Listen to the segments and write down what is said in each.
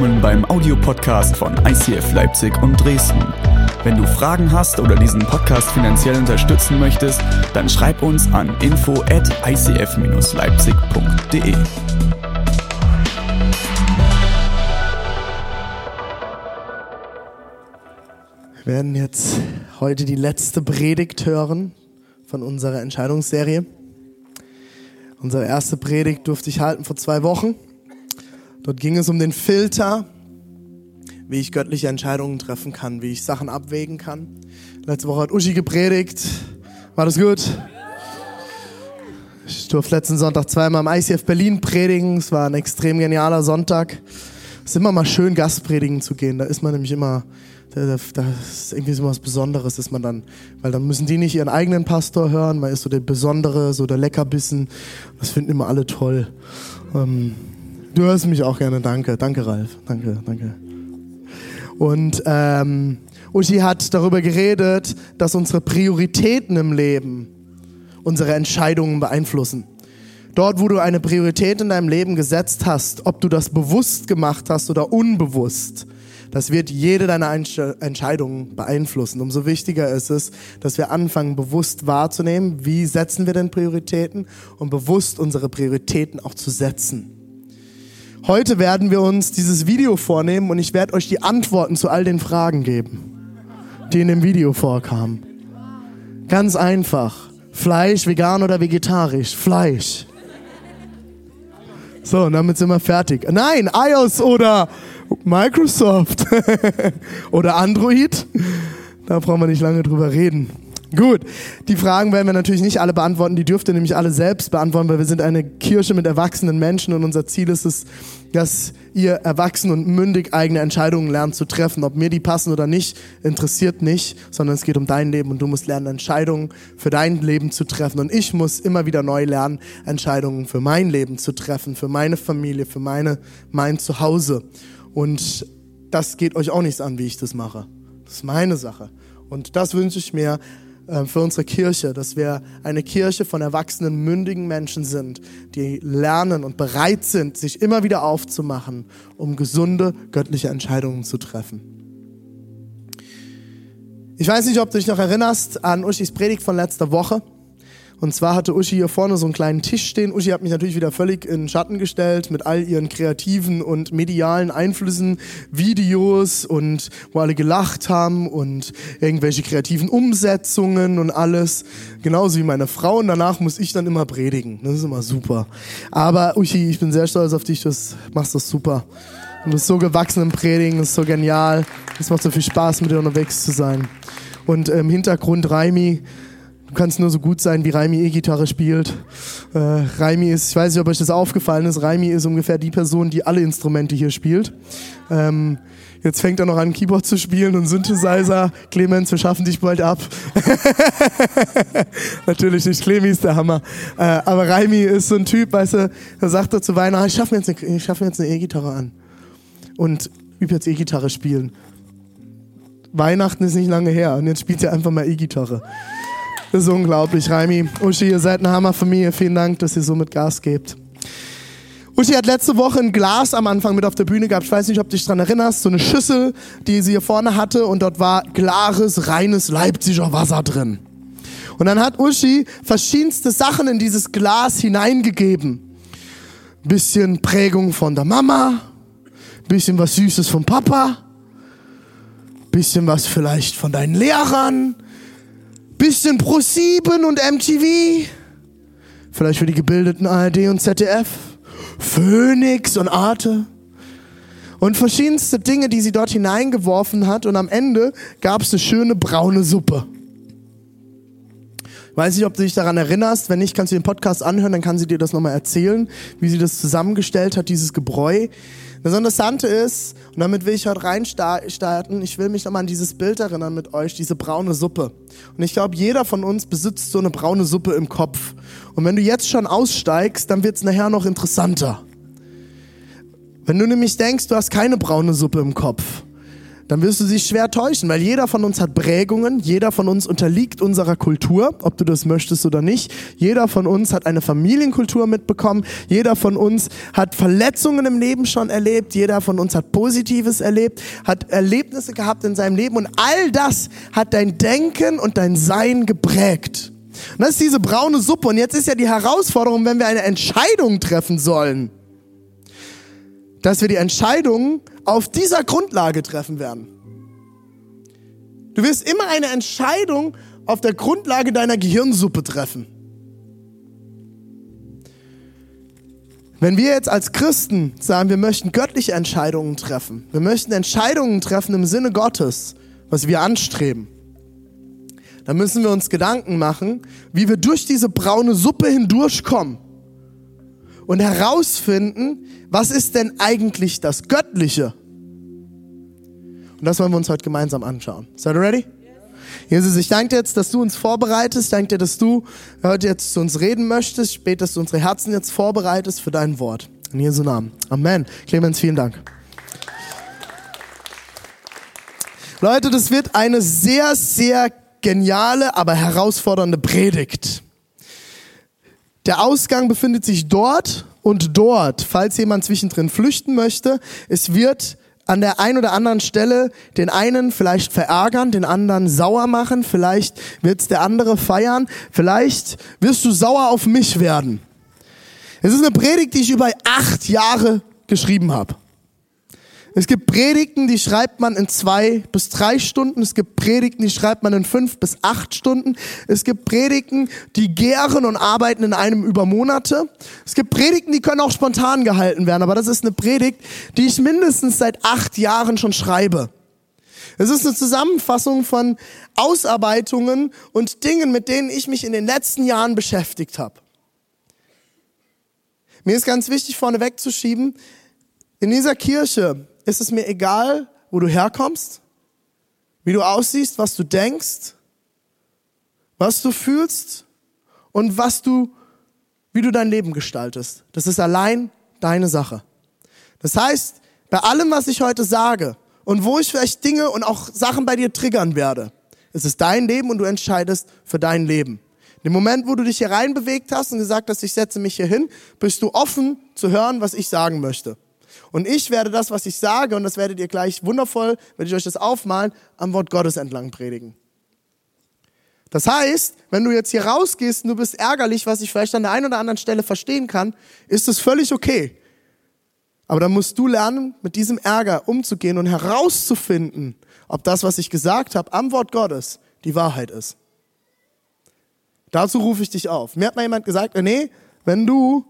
willkommen beim Audiopodcast von ICF Leipzig und Dresden. Wenn du Fragen hast oder diesen Podcast finanziell unterstützen möchtest, dann schreib uns an info at icf-leipzig.de. Wir werden jetzt heute die letzte Predigt hören von unserer Entscheidungsserie. Unsere erste Predigt durfte ich halten vor zwei Wochen. Dort ging es um den Filter, wie ich göttliche Entscheidungen treffen kann, wie ich Sachen abwägen kann. Letzte Woche hat Uschi gepredigt. War das gut? Ich durfte letzten Sonntag zweimal im ICF Berlin predigen. Es war ein extrem genialer Sonntag. Es ist immer mal schön, Gastpredigen zu gehen. Da ist man nämlich immer, da, da ist irgendwie so was Besonderes, ist man dann, weil dann müssen die nicht ihren eigenen Pastor hören. Man ist so der Besondere, so der Leckerbissen. Das finden immer alle toll. Ähm, Du hörst mich auch gerne, danke. Danke, Ralf. Danke, danke. Und ähm, Uschi hat darüber geredet, dass unsere Prioritäten im Leben unsere Entscheidungen beeinflussen. Dort, wo du eine Priorität in deinem Leben gesetzt hast, ob du das bewusst gemacht hast oder unbewusst, das wird jede deiner Entscheidungen beeinflussen. Umso wichtiger ist es, dass wir anfangen, bewusst wahrzunehmen, wie setzen wir denn Prioritäten und bewusst unsere Prioritäten auch zu setzen. Heute werden wir uns dieses Video vornehmen und ich werde euch die Antworten zu all den Fragen geben, die in dem Video vorkamen. Ganz einfach. Fleisch, vegan oder vegetarisch? Fleisch. So, und damit sind wir fertig. Nein, iOS oder Microsoft oder Android. Da brauchen wir nicht lange drüber reden. Gut, die Fragen werden wir natürlich nicht alle beantworten, die dürft ihr nämlich alle selbst beantworten, weil wir sind eine Kirche mit erwachsenen Menschen und unser Ziel ist es, dass ihr erwachsen und mündig eigene Entscheidungen lernt zu treffen. Ob mir die passen oder nicht, interessiert nicht, sondern es geht um dein Leben und du musst lernen, Entscheidungen für dein Leben zu treffen. Und ich muss immer wieder neu lernen, Entscheidungen für mein Leben zu treffen, für meine Familie, für meine, mein Zuhause. Und das geht euch auch nichts an, wie ich das mache. Das ist meine Sache. Und das wünsche ich mir für unsere Kirche, dass wir eine Kirche von erwachsenen, mündigen Menschen sind, die lernen und bereit sind, sich immer wieder aufzumachen, um gesunde, göttliche Entscheidungen zu treffen. Ich weiß nicht, ob du dich noch erinnerst an Uschis Predigt von letzter Woche. Und zwar hatte Uschi hier vorne so einen kleinen Tisch stehen. Uschi hat mich natürlich wieder völlig in Schatten gestellt mit all ihren kreativen und medialen Einflüssen, Videos und wo alle gelacht haben und irgendwelche kreativen Umsetzungen und alles. Genauso wie meine Frau. Und danach muss ich dann immer predigen. Das ist immer super. Aber Uschi, ich bin sehr stolz auf dich. Du machst das super. Du bist so gewachsen im Predigen, das ist so genial. Es macht so viel Spaß, mit dir unterwegs zu sein. Und im Hintergrund Raimi, Du kannst nur so gut sein, wie Raimi E-Gitarre spielt. Äh, Raimi ist, ich weiß nicht, ob euch das aufgefallen ist, Raimi ist ungefähr die Person, die alle Instrumente hier spielt. Ähm, jetzt fängt er noch an, Keyboard zu spielen und Synthesizer. Clemens, wir schaffen dich bald ab. Natürlich nicht, Clemi ist der Hammer. Äh, aber Raimi ist so ein Typ, weißt du, da sagt er zu Weihnachten, ich schaffe mir jetzt eine, schaff E-Gitarre an. Und übe jetzt E-Gitarre spielen. Weihnachten ist nicht lange her und jetzt spielt er einfach mal E-Gitarre. Das ist unglaublich, Raimi. Uschi, ihr seid eine Hammerfamilie. Vielen Dank, dass ihr so mit Gas gebt. Uschi hat letzte Woche ein Glas am Anfang mit auf der Bühne gehabt. Ich weiß nicht, ob du dich daran erinnerst. So eine Schüssel, die sie hier vorne hatte. Und dort war klares, reines Leipziger Wasser drin. Und dann hat Uschi verschiedenste Sachen in dieses Glas hineingegeben. Bisschen Prägung von der Mama. Bisschen was Süßes vom Papa. Bisschen was vielleicht von deinen Lehrern bisschen Pro 7 und MTV, vielleicht für die gebildeten ARD und ZDF, Phoenix und Arte und verschiedenste Dinge, die sie dort hineingeworfen hat und am Ende gab es eine schöne braune Suppe. Weiß nicht, ob du dich daran erinnerst. Wenn nicht, kannst du den Podcast anhören, dann kann sie dir das nochmal erzählen, wie sie das zusammengestellt hat, dieses Gebräu. Das Interessante ist, und damit will ich heute reinstarten, ich will mich nochmal an dieses Bild erinnern mit euch, diese braune Suppe. Und ich glaube, jeder von uns besitzt so eine braune Suppe im Kopf. Und wenn du jetzt schon aussteigst, dann wird es nachher noch interessanter. Wenn du nämlich denkst, du hast keine braune Suppe im Kopf, dann wirst du dich schwer täuschen, weil jeder von uns hat Prägungen, jeder von uns unterliegt unserer Kultur, ob du das möchtest oder nicht. Jeder von uns hat eine Familienkultur mitbekommen, jeder von uns hat Verletzungen im Leben schon erlebt, jeder von uns hat Positives erlebt, hat Erlebnisse gehabt in seinem Leben und all das hat dein Denken und dein Sein geprägt. Und das ist diese braune Suppe und jetzt ist ja die Herausforderung, wenn wir eine Entscheidung treffen sollen dass wir die Entscheidungen auf dieser Grundlage treffen werden. Du wirst immer eine Entscheidung auf der Grundlage deiner Gehirnsuppe treffen. Wenn wir jetzt als Christen sagen, wir möchten göttliche Entscheidungen treffen, wir möchten Entscheidungen treffen im Sinne Gottes, was wir anstreben, dann müssen wir uns Gedanken machen, wie wir durch diese braune Suppe hindurchkommen und herausfinden, was ist denn eigentlich das Göttliche? Und das wollen wir uns heute gemeinsam anschauen. Seid ihr ready? Jesus, ich danke dir jetzt, dass du uns vorbereitest. Ich danke dir, dass du heute jetzt zu uns reden möchtest. Ich dass du unsere Herzen jetzt vorbereitest für dein Wort. In Jesu Namen. Amen. Clemens, vielen Dank. Leute, das wird eine sehr, sehr geniale, aber herausfordernde Predigt. Der Ausgang befindet sich dort und dort, falls jemand zwischendrin flüchten möchte. Es wird an der einen oder anderen Stelle den einen vielleicht verärgern, den anderen sauer machen, vielleicht wird es der andere feiern, vielleicht wirst du sauer auf mich werden. Es ist eine Predigt, die ich über acht Jahre geschrieben habe. Es gibt Predigten, die schreibt man in zwei bis drei Stunden. Es gibt Predigten, die schreibt man in fünf bis acht Stunden. Es gibt Predigten, die gären und arbeiten in einem über Monate. Es gibt Predigten, die können auch spontan gehalten werden. Aber das ist eine Predigt, die ich mindestens seit acht Jahren schon schreibe. Es ist eine Zusammenfassung von Ausarbeitungen und Dingen, mit denen ich mich in den letzten Jahren beschäftigt habe. Mir ist ganz wichtig vorne wegzuschieben, in dieser Kirche ist es mir egal, wo du herkommst, wie du aussiehst, was du denkst, was du fühlst und was du, wie du dein Leben gestaltest. Das ist allein deine Sache. Das heißt, bei allem, was ich heute sage und wo ich vielleicht Dinge und auch Sachen bei dir triggern werde, es ist dein Leben und du entscheidest für dein Leben. In dem Moment, wo du dich hier reinbewegt hast und gesagt hast, ich setze mich hier hin, bist du offen zu hören, was ich sagen möchte. Und ich werde das, was ich sage, und das werdet ihr gleich wundervoll, werde ich euch das aufmalen, am Wort Gottes entlang predigen. Das heißt, wenn du jetzt hier rausgehst und du bist ärgerlich, was ich vielleicht an der einen oder anderen Stelle verstehen kann, ist es völlig okay. Aber dann musst du lernen, mit diesem Ärger umzugehen und herauszufinden, ob das, was ich gesagt habe, am Wort Gottes die Wahrheit ist. Dazu rufe ich dich auf. Mir hat mal jemand gesagt, nee, wenn du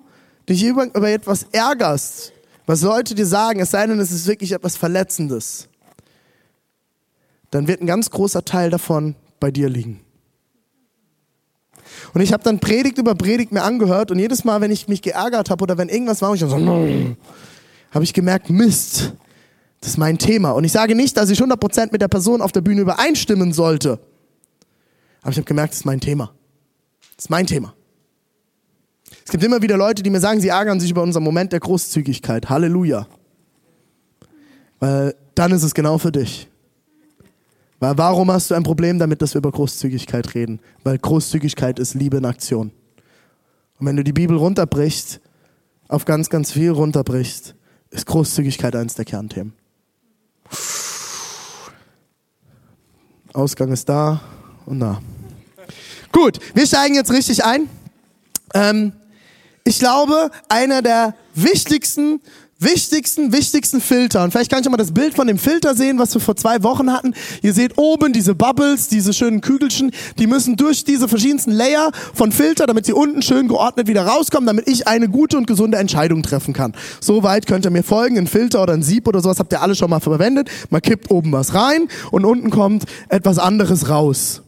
dich über, über etwas ärgerst, was Leute dir sagen, es sei denn, es ist wirklich etwas Verletzendes, dann wird ein ganz großer Teil davon bei dir liegen. Und ich habe dann Predigt über Predigt mir angehört und jedes Mal, wenn ich mich geärgert habe oder wenn irgendwas war, so, habe ich gemerkt, Mist, das ist mein Thema. Und ich sage nicht, dass ich 100% mit der Person auf der Bühne übereinstimmen sollte. Aber ich habe gemerkt, das ist mein Thema. Das ist mein Thema. Es gibt immer wieder Leute, die mir sagen, sie ärgern sich über unseren Moment der Großzügigkeit. Halleluja. Weil dann ist es genau für dich. Weil warum hast du ein Problem damit, dass wir über Großzügigkeit reden? Weil Großzügigkeit ist Liebe in Aktion. Und wenn du die Bibel runterbrichst, auf ganz, ganz viel runterbrichst, ist Großzügigkeit eines der Kernthemen. Ausgang ist da und da. Gut, wir steigen jetzt richtig ein. Ähm, ich glaube, einer der wichtigsten, wichtigsten, wichtigsten Filter. Und vielleicht kann ich mal das Bild von dem Filter sehen, was wir vor zwei Wochen hatten. Ihr seht oben diese Bubbles, diese schönen Kügelchen, die müssen durch diese verschiedensten Layer von Filter, damit sie unten schön geordnet wieder rauskommen, damit ich eine gute und gesunde Entscheidung treffen kann. Soweit könnt ihr mir folgen. Ein Filter oder ein Sieb oder sowas habt ihr alle schon mal verwendet. Man kippt oben was rein und unten kommt etwas anderes raus.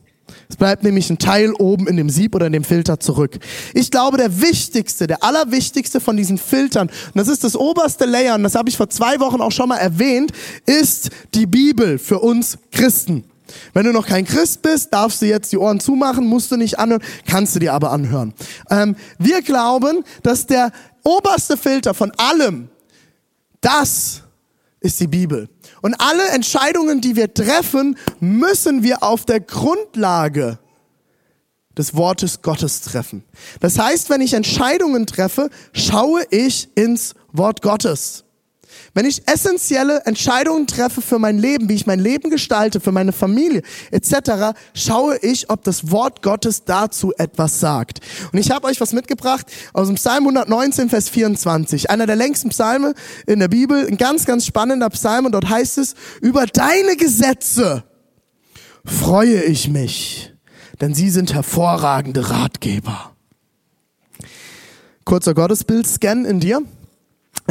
Es bleibt nämlich ein Teil oben in dem Sieb oder in dem Filter zurück. Ich glaube, der wichtigste, der allerwichtigste von diesen Filtern, und das ist das oberste Layer, und das habe ich vor zwei Wochen auch schon mal erwähnt, ist die Bibel für uns Christen. Wenn du noch kein Christ bist, darfst du jetzt die Ohren zumachen, musst du nicht anhören, kannst du dir aber anhören. Ähm, wir glauben, dass der oberste Filter von allem das ist die Bibel. Und alle Entscheidungen, die wir treffen, müssen wir auf der Grundlage des Wortes Gottes treffen. Das heißt, wenn ich Entscheidungen treffe, schaue ich ins Wort Gottes. Wenn ich essentielle Entscheidungen treffe für mein Leben, wie ich mein Leben gestalte, für meine Familie etc., schaue ich, ob das Wort Gottes dazu etwas sagt. Und ich habe euch was mitgebracht aus dem Psalm 119, Vers 24. Einer der längsten Psalme in der Bibel, ein ganz, ganz spannender Psalm. Und dort heißt es, über deine Gesetze freue ich mich, denn sie sind hervorragende Ratgeber. Kurzer Gottesbild-Scan in dir.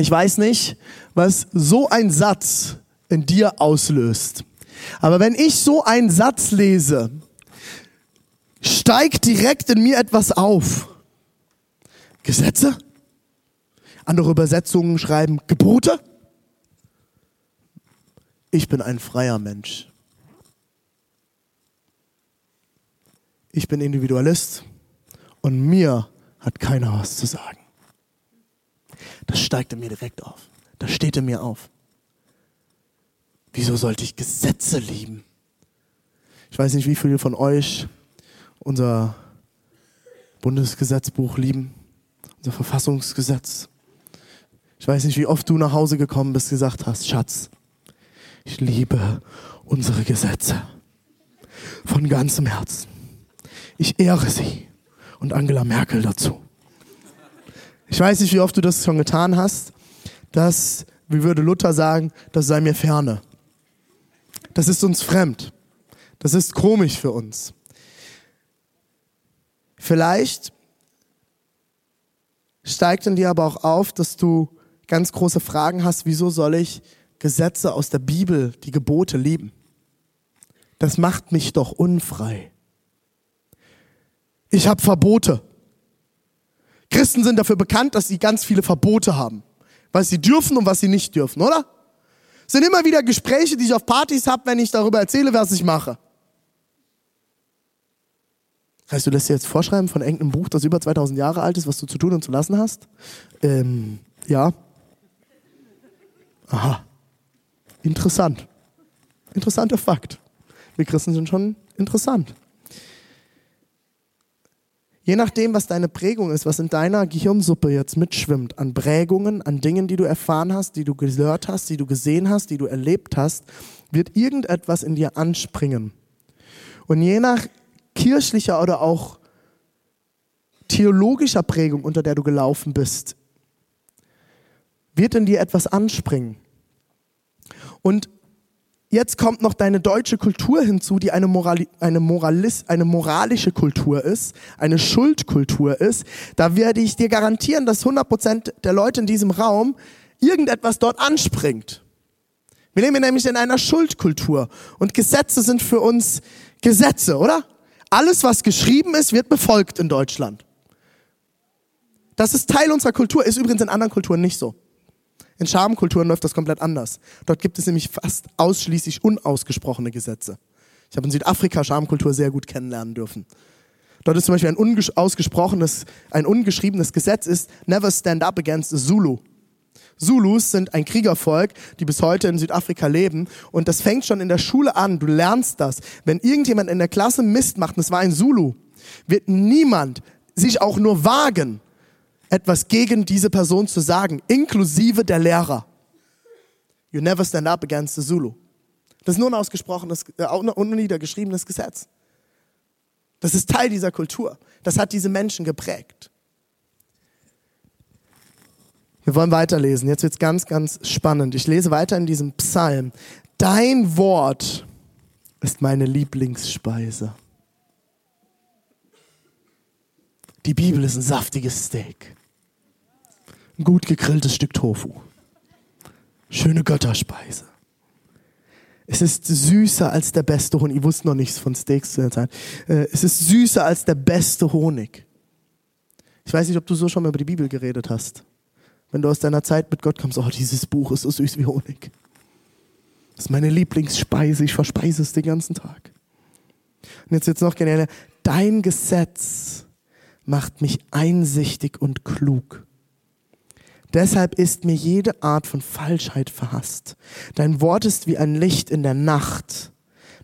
Ich weiß nicht, was so ein Satz in dir auslöst. Aber wenn ich so einen Satz lese, steigt direkt in mir etwas auf. Gesetze? Andere Übersetzungen schreiben Gebote? Ich bin ein freier Mensch. Ich bin Individualist und mir hat keiner was zu sagen. Das steigt in mir direkt auf. Das steht in mir auf. Wieso sollte ich Gesetze lieben? Ich weiß nicht, wie viele von euch unser Bundesgesetzbuch lieben, unser Verfassungsgesetz. Ich weiß nicht, wie oft du nach Hause gekommen bist, gesagt hast, Schatz, ich liebe unsere Gesetze von ganzem Herzen. Ich ehre sie und Angela Merkel dazu. Ich weiß nicht, wie oft du das schon getan hast. Das, wie würde Luther sagen, das sei mir ferne. Das ist uns fremd. Das ist komisch für uns. Vielleicht steigt in dir aber auch auf, dass du ganz große Fragen hast, wieso soll ich Gesetze aus der Bibel, die Gebote lieben? Das macht mich doch unfrei. Ich habe Verbote. Christen sind dafür bekannt, dass sie ganz viele Verbote haben. Was sie dürfen und was sie nicht dürfen, oder? Es sind immer wieder Gespräche, die ich auf Partys habe, wenn ich darüber erzähle, was ich mache. Heißt, du lässt dir jetzt vorschreiben von irgendeinem Buch, das über 2000 Jahre alt ist, was du zu tun und zu lassen hast? Ähm, ja. Aha. Interessant. Interessanter Fakt. Wir Christen sind schon interessant. Je nachdem, was deine Prägung ist, was in deiner Gehirnsuppe jetzt mitschwimmt, an Prägungen, an Dingen, die du erfahren hast, die du gehört hast, die du gesehen hast, die du erlebt hast, wird irgendetwas in dir anspringen. Und je nach kirchlicher oder auch theologischer Prägung, unter der du gelaufen bist, wird in dir etwas anspringen. Und Jetzt kommt noch deine deutsche Kultur hinzu, die eine, Morali eine, Moralis eine moralische Kultur ist, eine Schuldkultur ist. Da werde ich dir garantieren, dass 100% der Leute in diesem Raum irgendetwas dort anspringt. Wir leben nämlich in einer Schuldkultur und Gesetze sind für uns Gesetze, oder? Alles, was geschrieben ist, wird befolgt in Deutschland. Das ist Teil unserer Kultur, ist übrigens in anderen Kulturen nicht so. In Schamkulturen läuft das komplett anders. Dort gibt es nämlich fast ausschließlich unausgesprochene Gesetze. Ich habe in Südafrika Schamkultur sehr gut kennenlernen dürfen. Dort ist zum Beispiel ein unausgesprochenes, ein ungeschriebenes Gesetz ist, never stand up against a Zulu. Zulus sind ein Kriegervolk, die bis heute in Südafrika leben. Und das fängt schon in der Schule an. Du lernst das. Wenn irgendjemand in der Klasse Mist macht, und es war ein Zulu, wird niemand sich auch nur wagen, etwas gegen diese Person zu sagen, inklusive der Lehrer. You never stand up against the Zulu. Das ist nur ein ausgesprochenes, äh, unniedergeschriebenes Gesetz. Das ist Teil dieser Kultur. Das hat diese Menschen geprägt. Wir wollen weiterlesen. Jetzt wird es ganz, ganz spannend. Ich lese weiter in diesem Psalm. Dein Wort ist meine Lieblingsspeise. Die Bibel ist ein saftiges Steak ein gut gegrilltes Stück Tofu. Schöne Götterspeise. Es ist süßer als der beste Honig. Ich wusste noch nichts von Steaks zu der Zeit. Äh, es ist süßer als der beste Honig. Ich weiß nicht, ob du so schon mal über die Bibel geredet hast. Wenn du aus deiner Zeit mit Gott kommst, oh, dieses Buch ist so süß wie Honig. Das ist meine Lieblingsspeise. Ich verspeise es den ganzen Tag. Und jetzt jetzt noch gerne. Dein Gesetz macht mich einsichtig und klug. Deshalb ist mir jede Art von Falschheit verhasst. Dein Wort ist wie ein Licht in der Nacht,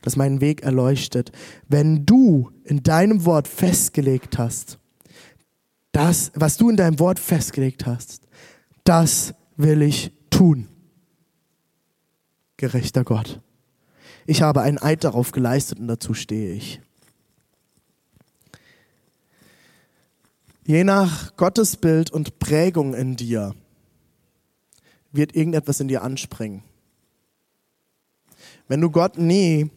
das meinen Weg erleuchtet. Wenn du in deinem Wort festgelegt hast, das, was du in deinem Wort festgelegt hast, das will ich tun. Gerechter Gott. Ich habe einen Eid darauf geleistet und dazu stehe ich. Je nach Gottesbild und Prägung in dir wird irgendetwas in dir anspringen. Wenn du Gott nie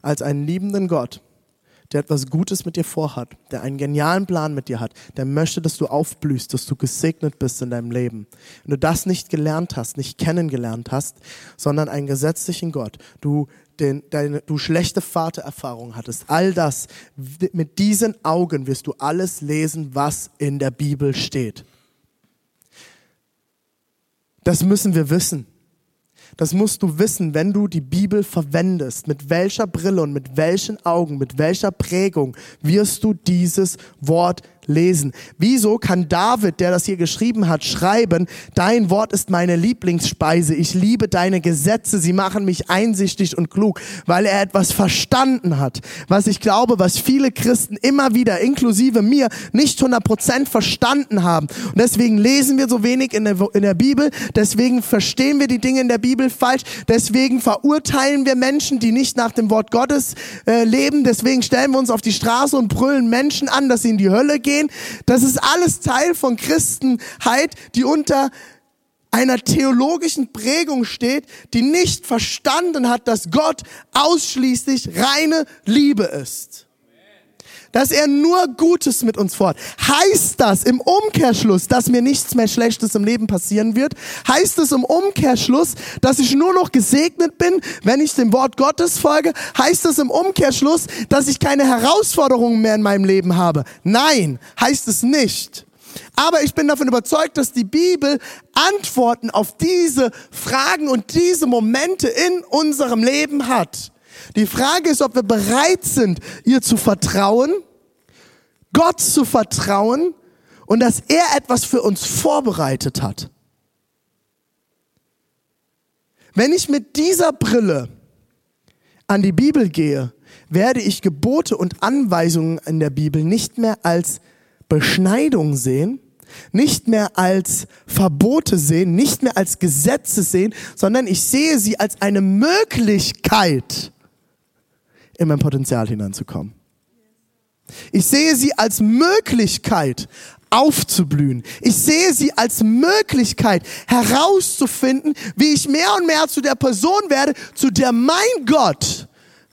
als einen liebenden Gott, der etwas Gutes mit dir vorhat, der einen genialen Plan mit dir hat, der möchte, dass du aufblühst, dass du gesegnet bist in deinem Leben. Wenn du das nicht gelernt hast, nicht kennengelernt hast, sondern einen gesetzlichen Gott, du den, deine, du schlechte Vatererfahrungen hattest, all das, mit diesen Augen wirst du alles lesen, was in der Bibel steht. Das müssen wir wissen. Das musst du wissen, wenn du die Bibel verwendest. Mit welcher Brille und mit welchen Augen, mit welcher Prägung wirst du dieses Wort lesen. Wieso kann David, der das hier geschrieben hat, schreiben, dein Wort ist meine Lieblingsspeise, ich liebe deine Gesetze, sie machen mich einsichtig und klug, weil er etwas verstanden hat, was ich glaube, was viele Christen immer wieder, inklusive mir, nicht 100% verstanden haben. Und deswegen lesen wir so wenig in der, in der Bibel, deswegen verstehen wir die Dinge in der Bibel falsch, deswegen verurteilen wir Menschen, die nicht nach dem Wort Gottes äh, leben, deswegen stellen wir uns auf die Straße und brüllen Menschen an, dass sie in die Hölle gehen sehen, das ist alles Teil von Christenheit, die unter einer theologischen Prägung steht, die nicht verstanden hat, dass Gott ausschließlich reine Liebe ist dass er nur Gutes mit uns fort. Heißt das im Umkehrschluss, dass mir nichts mehr Schlechtes im Leben passieren wird? Heißt es im Umkehrschluss, dass ich nur noch gesegnet bin, wenn ich dem Wort Gottes folge? Heißt es im Umkehrschluss, dass ich keine Herausforderungen mehr in meinem Leben habe? Nein, heißt es nicht. Aber ich bin davon überzeugt, dass die Bibel Antworten auf diese Fragen und diese Momente in unserem Leben hat. Die Frage ist, ob wir bereit sind, ihr zu vertrauen, Gott zu vertrauen und dass er etwas für uns vorbereitet hat. Wenn ich mit dieser Brille an die Bibel gehe, werde ich Gebote und Anweisungen in der Bibel nicht mehr als Beschneidung sehen, nicht mehr als Verbote sehen, nicht mehr als Gesetze sehen, sondern ich sehe sie als eine Möglichkeit, in mein Potenzial hineinzukommen. Ich sehe sie als Möglichkeit aufzublühen. Ich sehe sie als Möglichkeit herauszufinden, wie ich mehr und mehr zu der Person werde, zu der mein Gott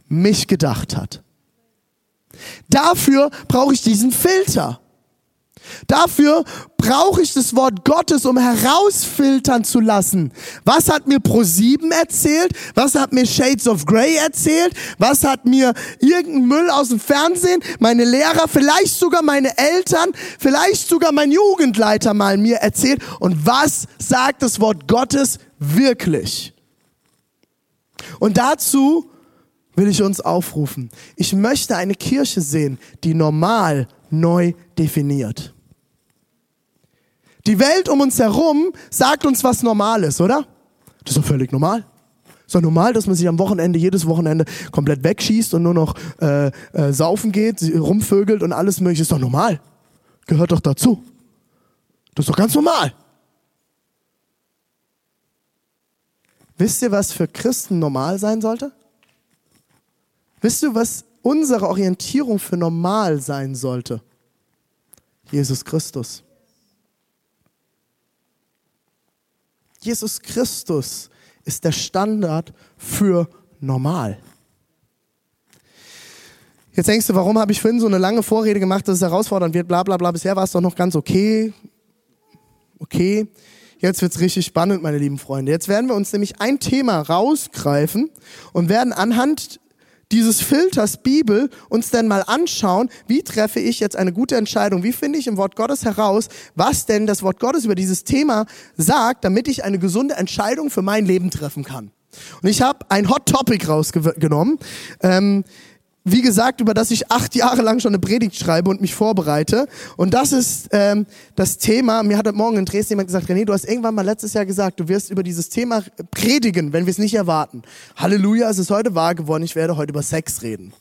mich gedacht hat. Dafür brauche ich diesen Filter. Dafür brauche ich das Wort Gottes, um herausfiltern zu lassen. Was hat mir Pro7 erzählt? Was hat mir Shades of Grey erzählt? Was hat mir irgendein Müll aus dem Fernsehen, meine Lehrer, vielleicht sogar meine Eltern, vielleicht sogar mein Jugendleiter mal mir erzählt? Und was sagt das Wort Gottes wirklich? Und dazu will ich uns aufrufen. Ich möchte eine Kirche sehen, die normal neu definiert. Die Welt um uns herum sagt uns, was normal ist, oder? Das ist doch völlig normal. Ist doch normal, dass man sich am Wochenende, jedes Wochenende komplett wegschießt und nur noch äh, äh, saufen geht, rumvögelt und alles mögliche. Ist doch normal. Gehört doch dazu. Das ist doch ganz normal. Wisst ihr, was für Christen normal sein sollte? Wisst ihr, was unsere Orientierung für normal sein sollte? Jesus Christus. Jesus Christus ist der Standard für normal. Jetzt denkst du, warum habe ich vorhin so eine lange Vorrede gemacht, dass es herausfordernd wird, bla bla bla. Bisher war es doch noch ganz okay. Okay. Jetzt wird's richtig spannend, meine lieben Freunde. Jetzt werden wir uns nämlich ein Thema rausgreifen und werden anhand dieses Filters Bibel uns denn mal anschauen, wie treffe ich jetzt eine gute Entscheidung? Wie finde ich im Wort Gottes heraus, was denn das Wort Gottes über dieses Thema sagt, damit ich eine gesunde Entscheidung für mein Leben treffen kann? Und ich habe ein Hot Topic rausgenommen. Ähm, wie gesagt, über das ich acht Jahre lang schon eine Predigt schreibe und mich vorbereite. Und das ist ähm, das Thema. Mir hat heute Morgen in Dresden jemand gesagt, René, du hast irgendwann mal letztes Jahr gesagt, du wirst über dieses Thema predigen, wenn wir es nicht erwarten. Halleluja, es ist heute wahr geworden. Ich werde heute über Sex reden.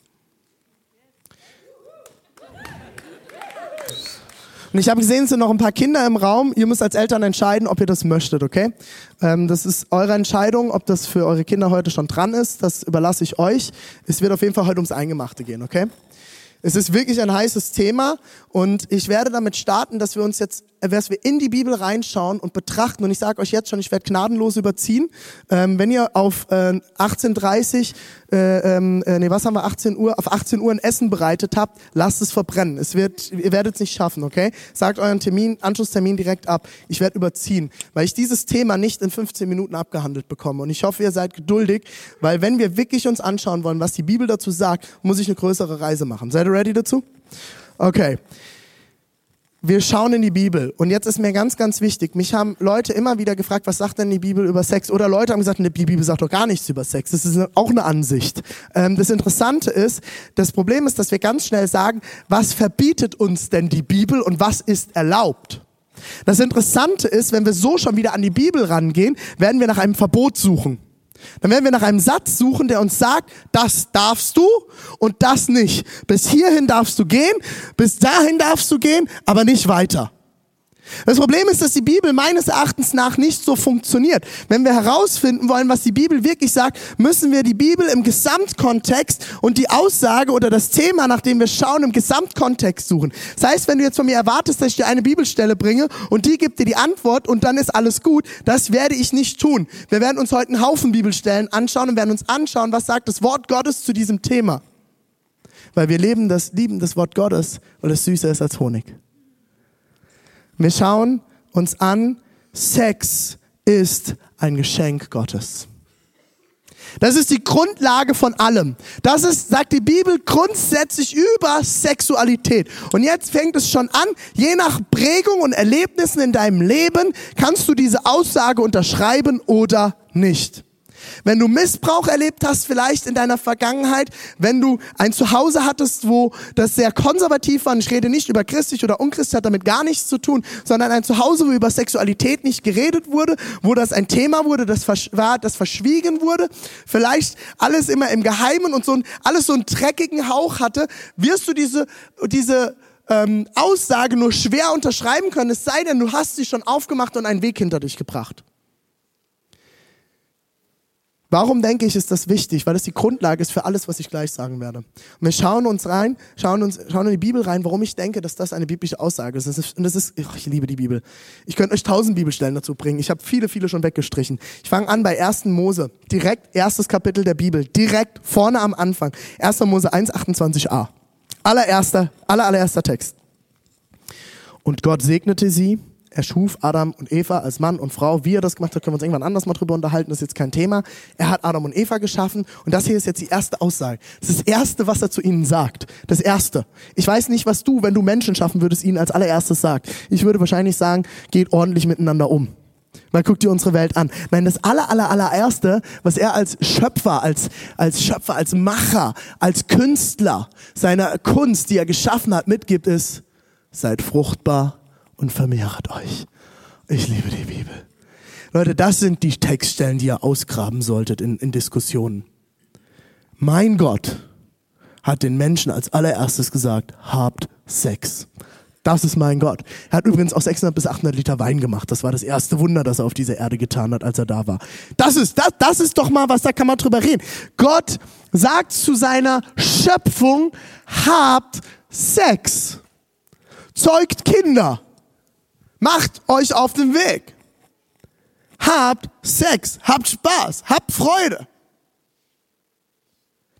Und ich habe gesehen, es sind noch ein paar Kinder im Raum. Ihr müsst als Eltern entscheiden, ob ihr das möchtet, okay? Ähm, das ist eure Entscheidung, ob das für eure Kinder heute schon dran ist. Das überlasse ich euch. Es wird auf jeden Fall heute ums Eingemachte gehen, okay? Es ist wirklich ein heißes Thema und ich werde damit starten, dass wir uns jetzt, dass wir in die Bibel reinschauen und betrachten. Und ich sage euch jetzt schon, ich werde gnadenlos überziehen. Ähm, wenn ihr auf äh, 18:30, äh, ähm, äh, nee, was haben wir 18 Uhr, auf 18 Uhr ein Essen bereitet habt, lasst es verbrennen. Es wird, ihr werdet es nicht schaffen, okay? Sagt euren Termin, Anschlusstermin direkt ab. Ich werde überziehen, weil ich dieses Thema nicht in 15 Minuten abgehandelt bekomme. Und ich hoffe, ihr seid geduldig, weil wenn wir wirklich uns anschauen wollen, was die Bibel dazu sagt, muss ich eine größere Reise machen. Seid ihr ready dazu? Okay. Wir schauen in die Bibel und jetzt ist mir ganz, ganz wichtig, mich haben Leute immer wieder gefragt, was sagt denn die Bibel über Sex? Oder Leute haben gesagt, die Bibel sagt doch gar nichts über Sex. Das ist auch eine Ansicht. Ähm, das Interessante ist, das Problem ist, dass wir ganz schnell sagen, was verbietet uns denn die Bibel und was ist erlaubt? Das Interessante ist, wenn wir so schon wieder an die Bibel rangehen, werden wir nach einem Verbot suchen. Dann werden wir nach einem Satz suchen, der uns sagt, das darfst du und das nicht. Bis hierhin darfst du gehen, bis dahin darfst du gehen, aber nicht weiter. Das Problem ist, dass die Bibel meines Erachtens nach nicht so funktioniert. Wenn wir herausfinden wollen, was die Bibel wirklich sagt, müssen wir die Bibel im Gesamtkontext und die Aussage oder das Thema, nach dem wir schauen, im Gesamtkontext suchen. Das heißt, wenn du jetzt von mir erwartest, dass ich dir eine Bibelstelle bringe und die gibt dir die Antwort und dann ist alles gut, das werde ich nicht tun. Wir werden uns heute einen Haufen Bibelstellen anschauen und werden uns anschauen, was sagt das Wort Gottes zu diesem Thema. Weil wir leben das, lieben das Wort Gottes, weil es süßer ist als Honig. Wir schauen uns an, Sex ist ein Geschenk Gottes. Das ist die Grundlage von allem. Das ist, sagt die Bibel, grundsätzlich über Sexualität. Und jetzt fängt es schon an, je nach Prägung und Erlebnissen in deinem Leben kannst du diese Aussage unterschreiben oder nicht. Wenn du Missbrauch erlebt hast, vielleicht in deiner Vergangenheit, wenn du ein Zuhause hattest, wo das sehr konservativ war, und ich rede nicht über christlich oder unchristlich, hat damit gar nichts zu tun, sondern ein Zuhause, wo über Sexualität nicht geredet wurde, wo das ein Thema wurde, das war, das verschwiegen wurde, vielleicht alles immer im Geheimen und so ein, alles so einen dreckigen Hauch hatte, wirst du diese, diese, ähm, Aussage nur schwer unterschreiben können, es sei denn, du hast sie schon aufgemacht und einen Weg hinter dich gebracht. Warum denke ich, ist das wichtig? Weil das die Grundlage ist für alles, was ich gleich sagen werde. Und wir schauen uns rein, schauen uns, schauen in die Bibel rein, warum ich denke, dass das eine biblische Aussage ist. Das ist und das ist, oh, ich liebe die Bibel. Ich könnte euch tausend Bibelstellen dazu bringen. Ich habe viele, viele schon weggestrichen. Ich fange an bei 1. Mose. Direkt erstes Kapitel der Bibel. Direkt vorne am Anfang. 1. Mose 1, 28a. Allererster, aller, allererster Text. Und Gott segnete sie er schuf Adam und Eva als Mann und Frau. Wie er das gemacht hat, können wir uns irgendwann anders mal drüber unterhalten. Das ist jetzt kein Thema. Er hat Adam und Eva geschaffen. Und das hier ist jetzt die erste Aussage. Das ist das Erste, was er zu ihnen sagt. Das Erste. Ich weiß nicht, was du, wenn du Menschen schaffen würdest, ihnen als allererstes sagt. Ich würde wahrscheinlich sagen, geht ordentlich miteinander um. Mal guck dir unsere Welt an. Nein, das aller, aller, allererste, was er als Schöpfer, als, als Schöpfer, als Macher, als Künstler seiner Kunst, die er geschaffen hat, mitgibt, ist, seid fruchtbar und vermehret euch. Ich liebe die Bibel. Leute, das sind die Textstellen, die ihr ausgraben solltet in, in Diskussionen. Mein Gott hat den Menschen als allererstes gesagt, habt Sex. Das ist mein Gott. Er hat übrigens auch 600 bis 800 Liter Wein gemacht. Das war das erste Wunder, das er auf dieser Erde getan hat, als er da war. Das ist, das, das ist doch mal was, da kann man drüber reden. Gott sagt zu seiner Schöpfung, habt Sex. Zeugt Kinder. Macht euch auf den Weg. Habt Sex, habt Spaß, habt Freude.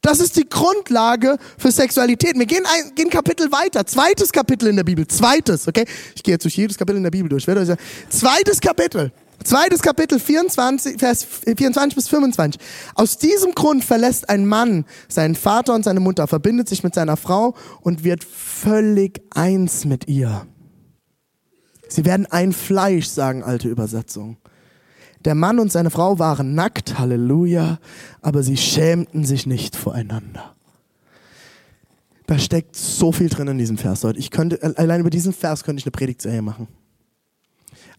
Das ist die Grundlage für Sexualität. Wir gehen ein, gehen Kapitel weiter. Zweites Kapitel in der Bibel. Zweites, okay? Ich gehe jetzt durch jedes Kapitel in der Bibel durch. Euch. Zweites Kapitel. Zweites Kapitel 24, Vers 24 bis 25. Aus diesem Grund verlässt ein Mann seinen Vater und seine Mutter, verbindet sich mit seiner Frau und wird völlig eins mit ihr. Sie werden ein Fleisch, sagen alte Übersetzungen. Der Mann und seine Frau waren nackt, Halleluja, aber sie schämten sich nicht voreinander. Da steckt so viel drin in diesem Vers heute. Ich könnte, allein über diesen Vers könnte ich eine Predigtserie machen.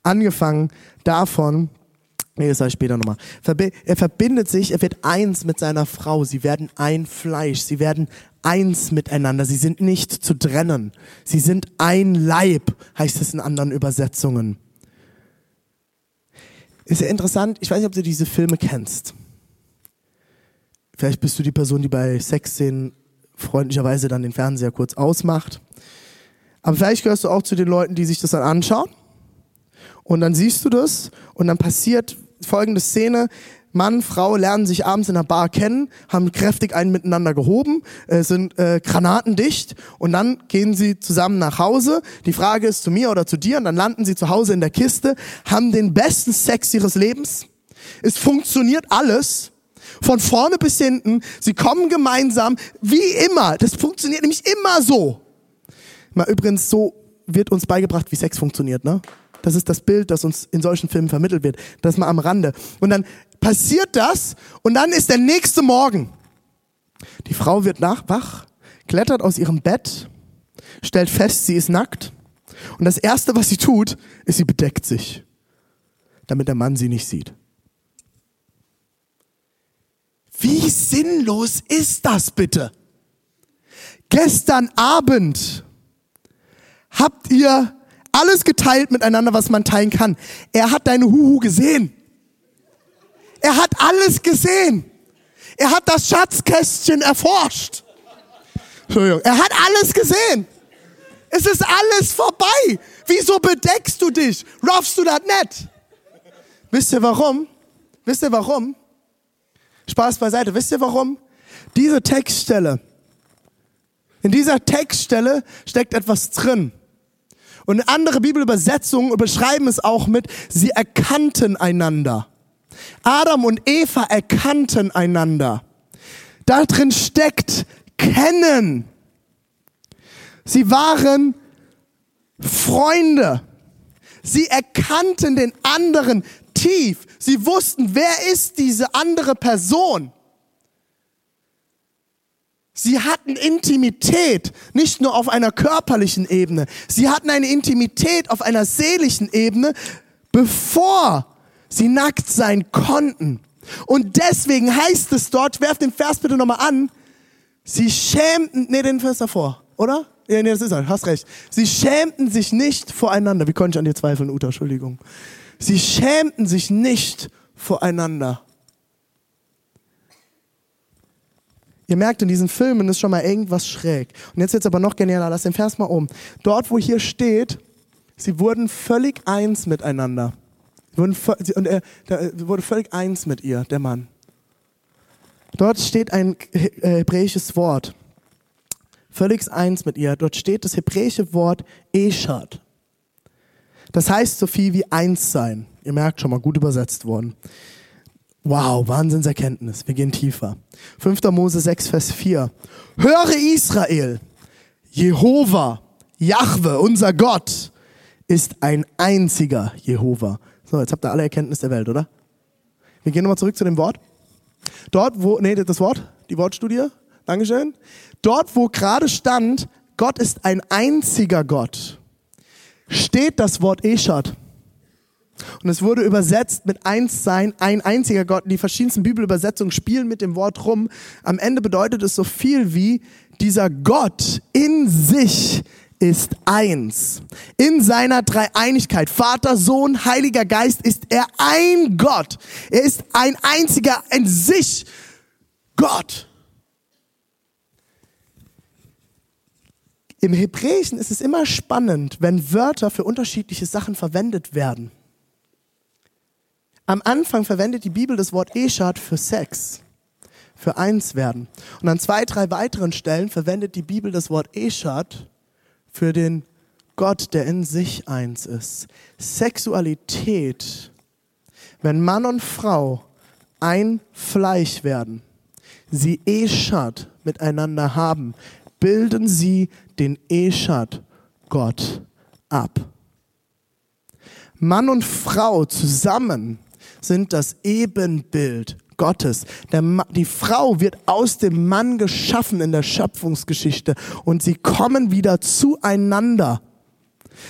Angefangen davon, Nee, das sage ich später nochmal. Er verbindet sich, er wird eins mit seiner Frau. Sie werden ein Fleisch. Sie werden eins miteinander. Sie sind nicht zu trennen. Sie sind ein Leib, heißt es in anderen Übersetzungen. Ist ja interessant. Ich weiß nicht, ob du diese Filme kennst. Vielleicht bist du die Person, die bei Sexszenen freundlicherweise dann den Fernseher kurz ausmacht. Aber vielleicht gehörst du auch zu den Leuten, die sich das dann anschauen. Und dann siehst du das und dann passiert folgende Szene. Mann, Frau lernen sich abends in der Bar kennen, haben kräftig einen miteinander gehoben, äh, sind äh, granatendicht und dann gehen sie zusammen nach Hause. Die Frage ist zu mir oder zu dir und dann landen sie zu Hause in der Kiste, haben den besten Sex ihres Lebens. Es funktioniert alles. Von vorne bis hinten. Sie kommen gemeinsam, wie immer. Das funktioniert nämlich immer so. Mal übrigens, so wird uns beigebracht, wie Sex funktioniert, ne? Das ist das Bild, das uns in solchen Filmen vermittelt wird. Das mal am Rande. Und dann passiert das und dann ist der nächste Morgen. Die Frau wird nach, wach, klettert aus ihrem Bett, stellt fest, sie ist nackt. Und das Erste, was sie tut, ist, sie bedeckt sich, damit der Mann sie nicht sieht. Wie sinnlos ist das bitte? Gestern Abend habt ihr alles geteilt miteinander, was man teilen kann. Er hat deine Huhu gesehen. Er hat alles gesehen. Er hat das Schatzkästchen erforscht. Entschuldigung. Er hat alles gesehen. Es ist alles vorbei. Wieso bedeckst du dich? Ruffst du das nicht? Wisst ihr warum? Wisst ihr warum? Spaß beiseite. Wisst ihr warum? Diese Textstelle, in dieser Textstelle steckt etwas drin. Und andere Bibelübersetzungen beschreiben es auch mit, sie erkannten einander. Adam und Eva erkannten einander. Da drin steckt kennen. Sie waren Freunde. Sie erkannten den anderen tief. Sie wussten, wer ist diese andere Person. Sie hatten Intimität, nicht nur auf einer körperlichen Ebene. Sie hatten eine Intimität auf einer seelischen Ebene, bevor sie nackt sein konnten. Und deswegen heißt es dort, werf den Vers bitte nochmal an, sie schämten, nee, den Vers davor, oder? Ja, nee, das ist er, hast recht. Sie schämten sich nicht voreinander. Wie konnte ich an dir zweifeln, Uta, Entschuldigung. Sie schämten sich nicht voreinander. Ihr merkt, in diesen Filmen ist schon mal irgendwas schräg. Und jetzt wird es aber noch genialer. Lass den Vers mal um. Dort, wo hier steht, sie wurden völlig eins miteinander. und er, wurde völlig eins mit ihr, der Mann. Dort steht ein äh, hebräisches Wort. Völlig eins mit ihr. Dort steht das hebräische Wort Eshad. Das heißt so viel wie eins sein. Ihr merkt schon mal, gut übersetzt worden. Wow, Wahnsinnserkenntnis. Wir gehen tiefer. 5. Mose 6, Vers 4. Höre Israel, Jehova, Jahwe, unser Gott, ist ein einziger Jehova. So, jetzt habt ihr alle Erkenntnis der Welt, oder? Wir gehen nochmal zurück zu dem Wort. Dort, wo, nee, das Wort, die Wortstudie, Dankeschön. Dort, wo gerade stand, Gott ist ein einziger Gott, steht das Wort Eshad. Und es wurde übersetzt mit eins sein, ein einziger Gott. Die verschiedensten Bibelübersetzungen spielen mit dem Wort rum. Am Ende bedeutet es so viel wie dieser Gott in sich ist eins. In seiner Dreieinigkeit, Vater, Sohn, Heiliger Geist, ist er ein Gott. Er ist ein einziger in sich Gott. Im Hebräischen ist es immer spannend, wenn Wörter für unterschiedliche Sachen verwendet werden. Am Anfang verwendet die Bibel das Wort Eshad für Sex, für eins werden. Und an zwei, drei weiteren Stellen verwendet die Bibel das Wort Eshad für den Gott, der in sich eins ist. Sexualität, wenn Mann und Frau ein Fleisch werden, sie Eshad miteinander haben, bilden sie den Eshad Gott ab. Mann und Frau zusammen sind das Ebenbild Gottes. Der die Frau wird aus dem Mann geschaffen in der Schöpfungsgeschichte und sie kommen wieder zueinander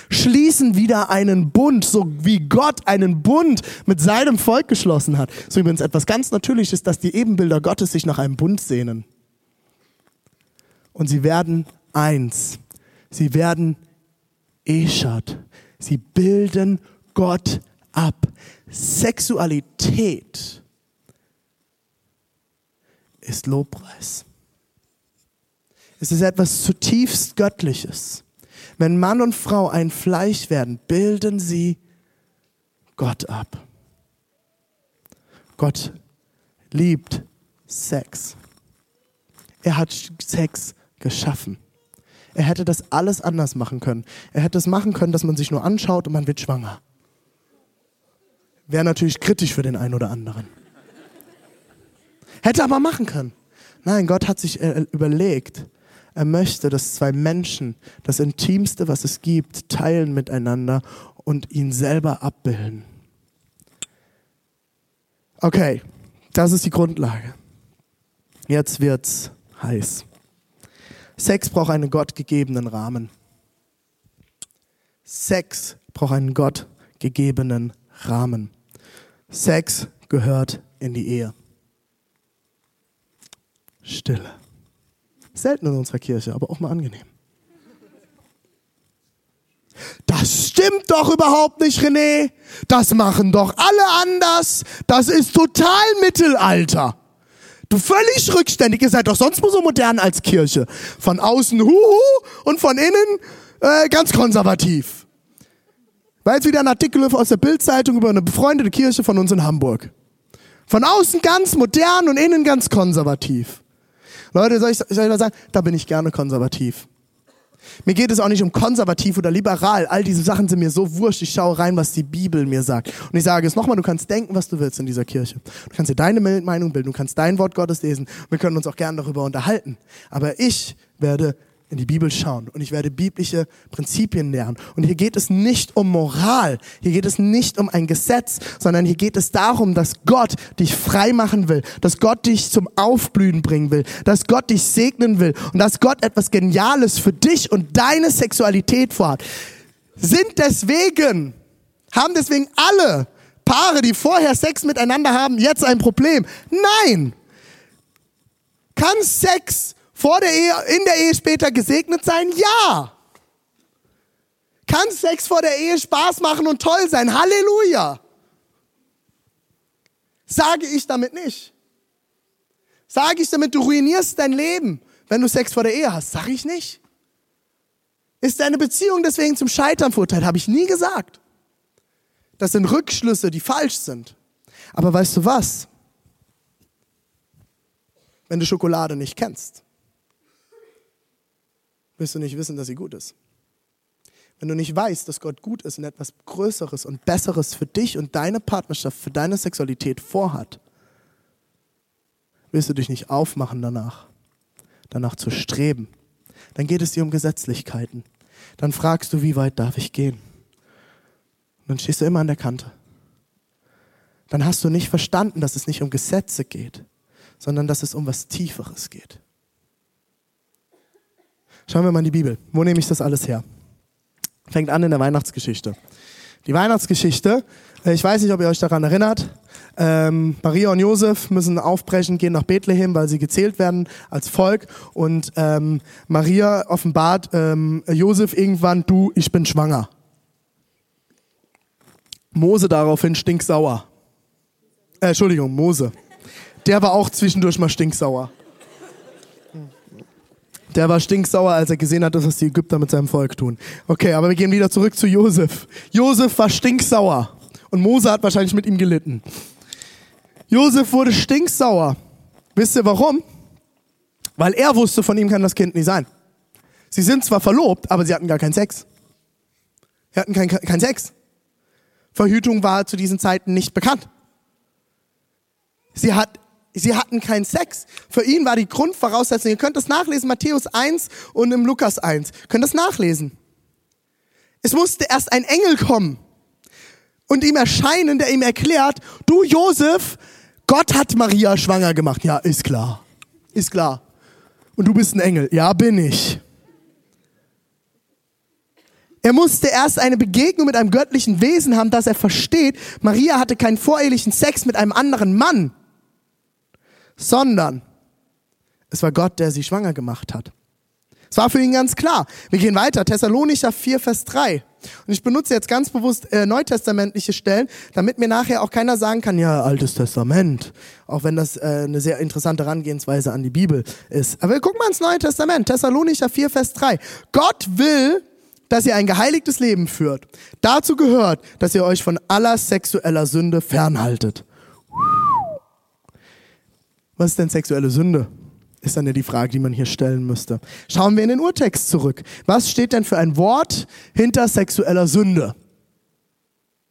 schließen wieder einen Bund, so wie Gott einen Bund mit seinem Volk geschlossen hat. So übrigens etwas ganz Natürliches, dass die Ebenbilder Gottes sich nach einem Bund sehnen. Und sie werden eins. Sie werden Eschat. Sie bilden Gott ab. Sexualität ist Lobpreis. Es ist etwas zutiefst Göttliches. Wenn Mann und Frau ein Fleisch werden, bilden sie Gott ab. Gott liebt Sex. Er hat Sex geschaffen. Er hätte das alles anders machen können. Er hätte es machen können, dass man sich nur anschaut und man wird schwanger. Wäre natürlich kritisch für den einen oder anderen. Hätte aber machen können. Nein, Gott hat sich äh, überlegt, er möchte, dass zwei Menschen das Intimste, was es gibt, teilen miteinander und ihn selber abbilden. Okay, das ist die Grundlage. Jetzt wird's heiß. Sex braucht einen gottgegebenen Rahmen. Sex braucht einen gottgegebenen Rahmen. Sex gehört in die Ehe. Stille. Selten in unserer Kirche, aber auch mal angenehm. Das stimmt doch überhaupt nicht, René. Das machen doch alle anders. Das ist total Mittelalter. Du völlig rückständig. Ihr seid doch sonst nur so modern als Kirche. Von außen huhu und von innen äh, ganz konservativ. War jetzt wieder ein Artikel aus der Bildzeitung über eine befreundete Kirche von uns in Hamburg. Von außen ganz modern und innen ganz konservativ. Leute, soll ich, soll ich mal sagen, da bin ich gerne konservativ. Mir geht es auch nicht um konservativ oder liberal. All diese Sachen sind mir so wurscht. Ich schaue rein, was die Bibel mir sagt. Und ich sage es nochmal, du kannst denken, was du willst in dieser Kirche. Du kannst dir deine Meinung bilden, du kannst dein Wort Gottes lesen. Wir können uns auch gerne darüber unterhalten. Aber ich werde in die Bibel schauen und ich werde biblische Prinzipien lernen. Und hier geht es nicht um Moral, hier geht es nicht um ein Gesetz, sondern hier geht es darum, dass Gott dich frei machen will, dass Gott dich zum Aufblühen bringen will, dass Gott dich segnen will und dass Gott etwas Geniales für dich und deine Sexualität vorhat. Sind deswegen, haben deswegen alle Paare, die vorher Sex miteinander haben, jetzt ein Problem? Nein! Kann Sex vor der Ehe, in der Ehe später gesegnet sein? Ja. Kann Sex vor der Ehe Spaß machen und toll sein? Halleluja. Sage ich damit nicht. Sage ich damit, du ruinierst dein Leben, wenn du Sex vor der Ehe hast? Sage ich nicht. Ist deine Beziehung deswegen zum Scheitern verurteilt? Habe ich nie gesagt. Das sind Rückschlüsse, die falsch sind. Aber weißt du was? Wenn du Schokolade nicht kennst, wirst du nicht wissen, dass sie gut ist. Wenn du nicht weißt, dass Gott gut ist und etwas Größeres und Besseres für dich und deine Partnerschaft, für deine Sexualität vorhat, wirst du dich nicht aufmachen danach, danach zu streben. Dann geht es dir um Gesetzlichkeiten. Dann fragst du, wie weit darf ich gehen? Und dann stehst du immer an der Kante. Dann hast du nicht verstanden, dass es nicht um Gesetze geht, sondern dass es um was Tieferes geht. Schauen wir mal in die Bibel. Wo nehme ich das alles her? Fängt an in der Weihnachtsgeschichte. Die Weihnachtsgeschichte, äh, ich weiß nicht, ob ihr euch daran erinnert, ähm, Maria und Josef müssen aufbrechen, gehen nach Bethlehem, weil sie gezählt werden als Volk. Und ähm, Maria offenbart ähm, Josef irgendwann, du, ich bin schwanger. Mose daraufhin stinksauer. Äh, Entschuldigung, Mose. Der war auch zwischendurch mal stinksauer. Der war stinksauer, als er gesehen hat, was die Ägypter mit seinem Volk tun. Okay, aber wir gehen wieder zurück zu Josef. Josef war stinksauer. Und Mose hat wahrscheinlich mit ihm gelitten. Josef wurde stinksauer. Wisst ihr warum? Weil er wusste, von ihm kann das Kind nicht sein. Sie sind zwar verlobt, aber sie hatten gar keinen Sex. Sie hatten keinen kein Sex. Verhütung war zu diesen Zeiten nicht bekannt. Sie hat Sie hatten keinen Sex. Für ihn war die Grundvoraussetzung, ihr könnt das nachlesen, Matthäus 1 und im Lukas 1. Ihr könnt das nachlesen. Es musste erst ein Engel kommen und ihm erscheinen, der ihm erklärt, du Josef, Gott hat Maria schwanger gemacht. Ja, ist klar. Ist klar. Und du bist ein Engel. Ja, bin ich. Er musste erst eine Begegnung mit einem göttlichen Wesen haben, dass er versteht, Maria hatte keinen vorehelichen Sex mit einem anderen Mann, sondern es war Gott, der sie schwanger gemacht hat. Es war für ihn ganz klar. Wir gehen weiter. Thessalonicher 4, Vers 3. Und ich benutze jetzt ganz bewusst äh, neutestamentliche Stellen, damit mir nachher auch keiner sagen kann, ja, Altes Testament. Auch wenn das äh, eine sehr interessante Herangehensweise an die Bibel ist. Aber wir gucken mal ins Neue Testament. Thessalonicher 4, Vers 3. Gott will, dass ihr ein geheiligtes Leben führt. Dazu gehört, dass ihr euch von aller sexueller Sünde fernhaltet. Was ist denn sexuelle Sünde? Ist dann ja die Frage, die man hier stellen müsste. Schauen wir in den Urtext zurück. Was steht denn für ein Wort hinter sexueller Sünde?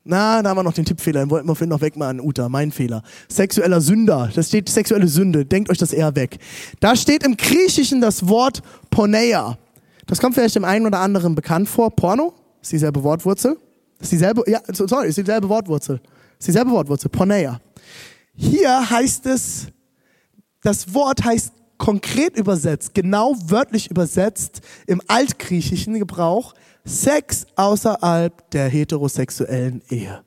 Na, da haben wir noch den Tippfehler, den wollten wir vorhin noch wegmachen, Uta, mein Fehler. Sexueller Sünder, das steht sexuelle Sünde, denkt euch das eher weg. Da steht im Griechischen das Wort Poneia. Das kommt vielleicht dem einen oder anderen bekannt vor. Porno ist dieselbe Wortwurzel. Ist dieselbe, ja, sorry, ist dieselbe Wortwurzel. Ist dieselbe Wortwurzel, Poneia. Hier heißt es, das Wort heißt konkret übersetzt, genau wörtlich übersetzt im altgriechischen Gebrauch, Sex außerhalb der heterosexuellen Ehe.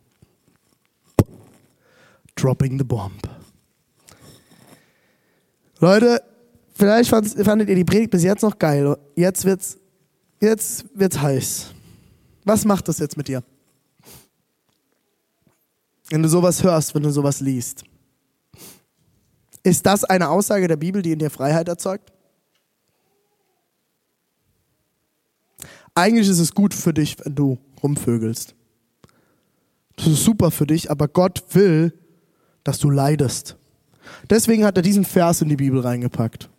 Dropping the bomb. Leute, vielleicht fandet ihr die Predigt bis jetzt noch geil. Jetzt wird's, jetzt wird's heiß. Was macht das jetzt mit dir? Wenn du sowas hörst, wenn du sowas liest. Ist das eine Aussage der Bibel, die in dir Freiheit erzeugt? Eigentlich ist es gut für dich, wenn du rumvögelst. Das ist super für dich, aber Gott will, dass du leidest. Deswegen hat er diesen Vers in die Bibel reingepackt.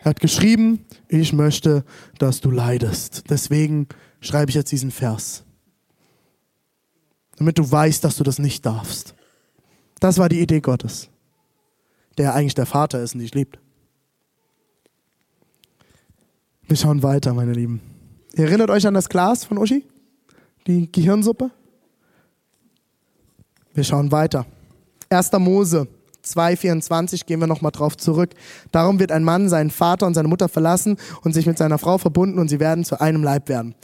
Er hat geschrieben, ich möchte, dass du leidest. Deswegen schreibe ich jetzt diesen Vers. Damit du weißt, dass du das nicht darfst. Das war die Idee Gottes der eigentlich der Vater ist und dich liebt. Wir schauen weiter, meine Lieben. Ihr erinnert euch an das Glas von Uschi? Die Gehirnsuppe? Wir schauen weiter. 1. Mose 2,24 gehen wir nochmal drauf zurück. Darum wird ein Mann seinen Vater und seine Mutter verlassen und sich mit seiner Frau verbunden und sie werden zu einem Leib werden.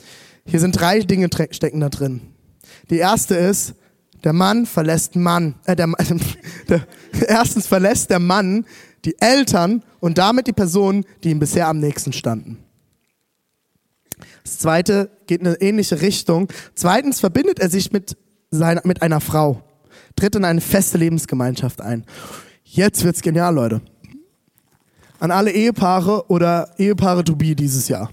Hier sind drei Dinge stecken da drin. Die erste ist, der Mann verlässt Mann, äh, der, der, erstens verlässt der Mann die Eltern und damit die Personen, die ihm bisher am nächsten standen. Das zweite geht in eine ähnliche Richtung. Zweitens verbindet er sich mit, seiner, mit einer Frau, tritt in eine feste Lebensgemeinschaft ein. Jetzt wird's genial, Leute. An alle Ehepaare oder Ehepaare to be dieses Jahr.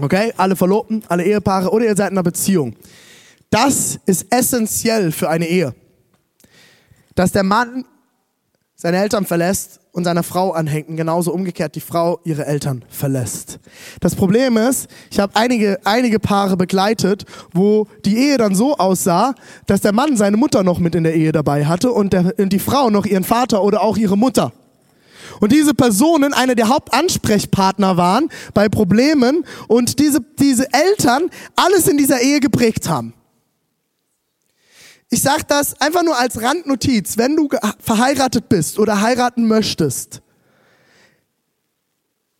Okay? Alle Verlobten, alle Ehepaare oder ihr seid in einer Beziehung. Das ist essentiell für eine Ehe. Dass der Mann seine Eltern verlässt und seiner Frau anhängt und genauso umgekehrt die Frau ihre Eltern verlässt. Das Problem ist, ich habe einige, einige Paare begleitet, wo die Ehe dann so aussah, dass der Mann seine Mutter noch mit in der Ehe dabei hatte und, der, und die Frau noch ihren Vater oder auch ihre Mutter. Und diese Personen eine der Hauptansprechpartner waren bei Problemen und diese, diese Eltern alles in dieser Ehe geprägt haben. Ich sage das einfach nur als Randnotiz, wenn du verheiratet bist oder heiraten möchtest.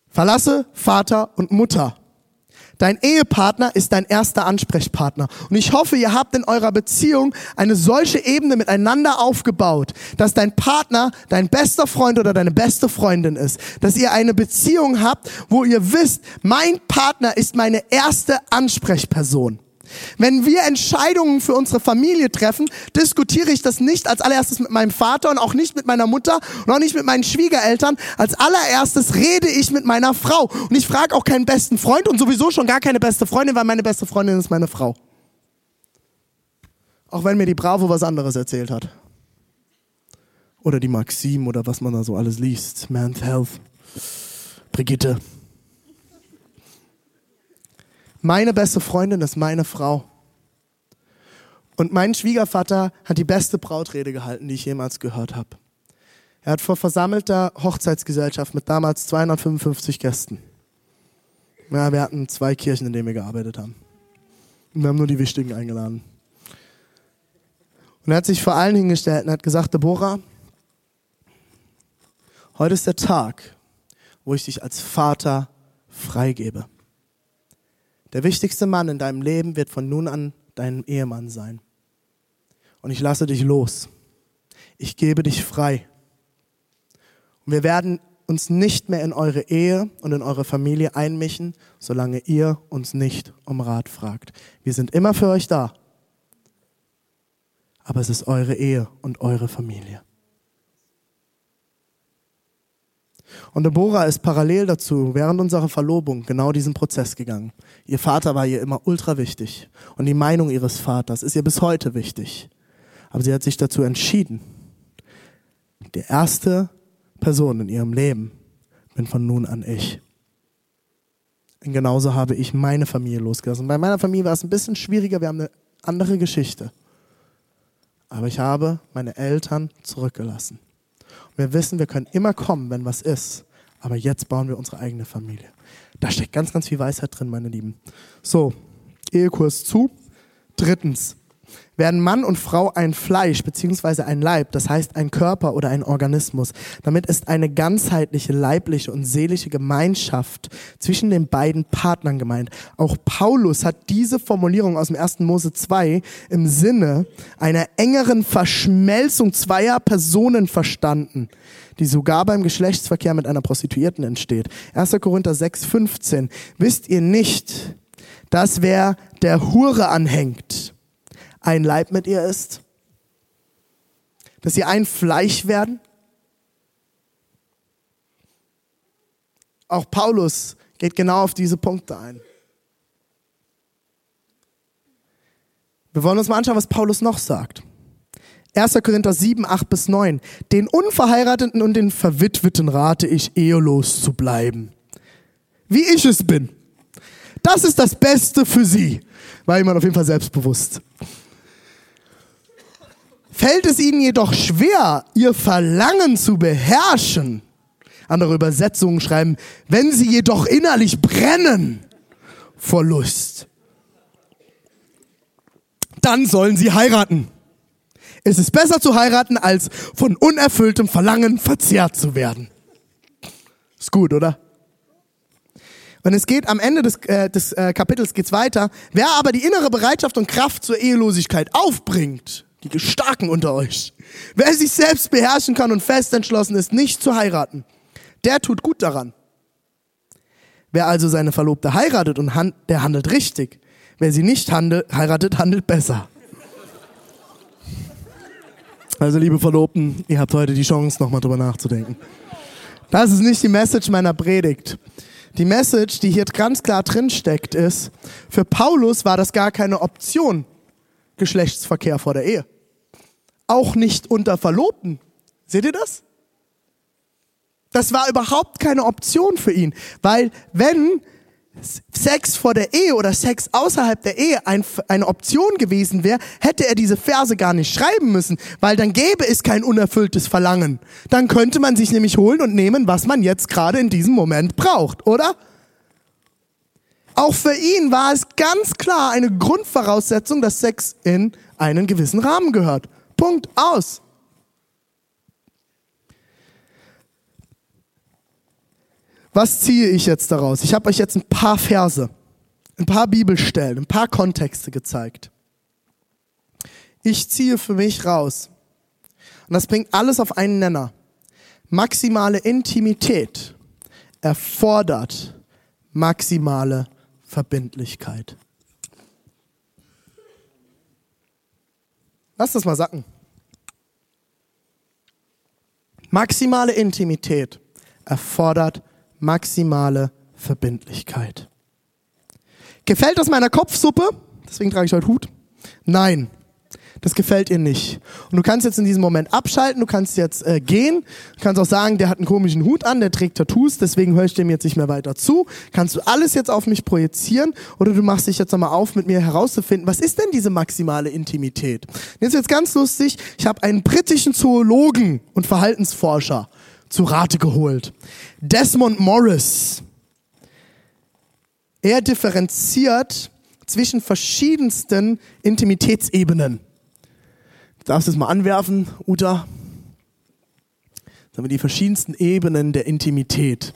Verlasse Vater und Mutter. Dein Ehepartner ist dein erster Ansprechpartner. Und ich hoffe, ihr habt in eurer Beziehung eine solche Ebene miteinander aufgebaut, dass dein Partner dein bester Freund oder deine beste Freundin ist. Dass ihr eine Beziehung habt, wo ihr wisst, mein Partner ist meine erste Ansprechperson. Wenn wir Entscheidungen für unsere Familie treffen, diskutiere ich das nicht als allererstes mit meinem Vater und auch nicht mit meiner Mutter und auch nicht mit meinen Schwiegereltern. Als allererstes rede ich mit meiner Frau. Und ich frage auch keinen besten Freund und sowieso schon gar keine beste Freundin, weil meine beste Freundin ist meine Frau. Auch wenn mir die Bravo was anderes erzählt hat. Oder die Maxim oder was man da so alles liest. Man's Health. Brigitte. Meine beste Freundin ist meine Frau. Und mein Schwiegervater hat die beste Brautrede gehalten, die ich jemals gehört habe. Er hat vor versammelter Hochzeitsgesellschaft mit damals 255 Gästen. Ja, wir hatten zwei Kirchen, in denen wir gearbeitet haben. Und wir haben nur die wichtigen eingeladen. Und er hat sich vor allen hingestellt und hat gesagt, Deborah, heute ist der Tag, wo ich dich als Vater freigebe. Der wichtigste Mann in deinem Leben wird von nun an dein Ehemann sein. Und ich lasse dich los. Ich gebe dich frei. Und wir werden uns nicht mehr in eure Ehe und in eure Familie einmischen, solange ihr uns nicht um Rat fragt. Wir sind immer für euch da. Aber es ist eure Ehe und eure Familie. Und Deborah ist parallel dazu während unserer Verlobung genau diesen Prozess gegangen. Ihr Vater war ihr immer ultra wichtig und die Meinung ihres Vaters ist ihr bis heute wichtig. Aber sie hat sich dazu entschieden, die erste Person in ihrem Leben bin von nun an ich. Und genauso habe ich meine Familie losgelassen. Bei meiner Familie war es ein bisschen schwieriger, wir haben eine andere Geschichte. Aber ich habe meine Eltern zurückgelassen. Wir wissen, wir können immer kommen, wenn was ist. Aber jetzt bauen wir unsere eigene Familie. Da steckt ganz, ganz viel Weisheit drin, meine Lieben. So, Ehekurs zu. Drittens, werden Mann und Frau ein Fleisch beziehungsweise ein Leib, das heißt ein Körper oder ein Organismus. Damit ist eine ganzheitliche leibliche und seelische Gemeinschaft zwischen den beiden Partnern gemeint. Auch Paulus hat diese Formulierung aus dem 1. Mose 2 im Sinne einer engeren Verschmelzung zweier Personen verstanden die sogar beim Geschlechtsverkehr mit einer Prostituierten entsteht. 1. Korinther 6, 15. Wisst ihr nicht, dass wer der Hure anhängt, ein Leib mit ihr ist? Dass sie ein Fleisch werden? Auch Paulus geht genau auf diese Punkte ein. Wir wollen uns mal anschauen, was Paulus noch sagt. 1. Korinther 7, 8 bis 9. Den Unverheirateten und den Verwitweten rate ich, ehelos zu bleiben. Wie ich es bin. Das ist das Beste für sie. War jemand auf jeden Fall selbstbewusst. Fällt es ihnen jedoch schwer, ihr Verlangen zu beherrschen, andere Übersetzungen schreiben, wenn sie jedoch innerlich brennen vor Lust, dann sollen sie heiraten. Es ist besser zu heiraten, als von unerfülltem Verlangen verzehrt zu werden. Ist gut, oder? Und es geht am Ende des, äh, des äh, Kapitels geht's weiter. Wer aber die innere Bereitschaft und Kraft zur Ehelosigkeit aufbringt, die Starken unter euch. Wer sich selbst beherrschen kann und fest entschlossen ist, nicht zu heiraten, der tut gut daran. Wer also seine Verlobte heiratet und han der handelt richtig. Wer sie nicht handelt, heiratet, handelt besser. Also liebe Verlobten, ihr habt heute die Chance, nochmal drüber nachzudenken. Das ist nicht die Message meiner Predigt. Die Message, die hier ganz klar drin steckt, ist, für Paulus war das gar keine Option, Geschlechtsverkehr vor der Ehe. Auch nicht unter Verlobten. Seht ihr das? Das war überhaupt keine Option für ihn, weil wenn Sex vor der Ehe oder Sex außerhalb der Ehe ein, eine Option gewesen wäre, hätte er diese Verse gar nicht schreiben müssen, weil dann gäbe es kein unerfülltes Verlangen. Dann könnte man sich nämlich holen und nehmen, was man jetzt gerade in diesem Moment braucht, oder? Auch für ihn war es ganz klar eine Grundvoraussetzung, dass Sex in einen gewissen Rahmen gehört. Punkt aus. Was ziehe ich jetzt daraus? Ich habe euch jetzt ein paar Verse, ein paar Bibelstellen, ein paar Kontexte gezeigt. Ich ziehe für mich raus. Und das bringt alles auf einen Nenner. Maximale Intimität erfordert maximale Verbindlichkeit. Lass das mal sacken. Maximale Intimität erfordert maximale Verbindlichkeit. Gefällt das meiner Kopfsuppe? Deswegen trage ich heute Hut. Nein. Das gefällt ihr nicht. Und du kannst jetzt in diesem Moment abschalten, du kannst jetzt äh, gehen, du kannst auch sagen, der hat einen komischen Hut an, der trägt Tattoos, deswegen höre ich dem jetzt nicht mehr weiter zu. Kannst du alles jetzt auf mich projizieren oder du machst dich jetzt nochmal auf, mit mir herauszufinden, was ist denn diese maximale Intimität? Jetzt wird's ganz lustig, ich habe einen britischen Zoologen und Verhaltensforscher zu Rate geholt. Desmond Morris. Er differenziert zwischen verschiedensten Intimitätsebenen. Du darfst es mal anwerfen, Uta. Jetzt haben wir die verschiedensten Ebenen der Intimität.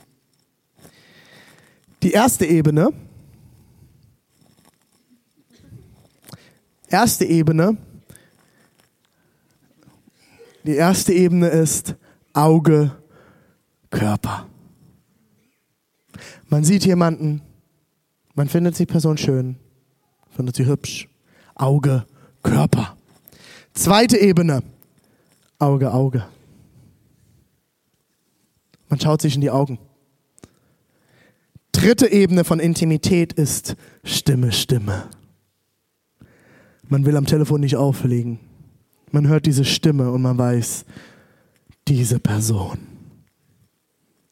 Die erste Ebene, erste Ebene, die erste Ebene ist Auge, Körper. Man sieht jemanden, man findet die Person schön, findet sie hübsch. Auge, Körper. Zweite Ebene, Auge, Auge. Man schaut sich in die Augen. Dritte Ebene von Intimität ist Stimme, Stimme. Man will am Telefon nicht auflegen. Man hört diese Stimme und man weiß, diese Person.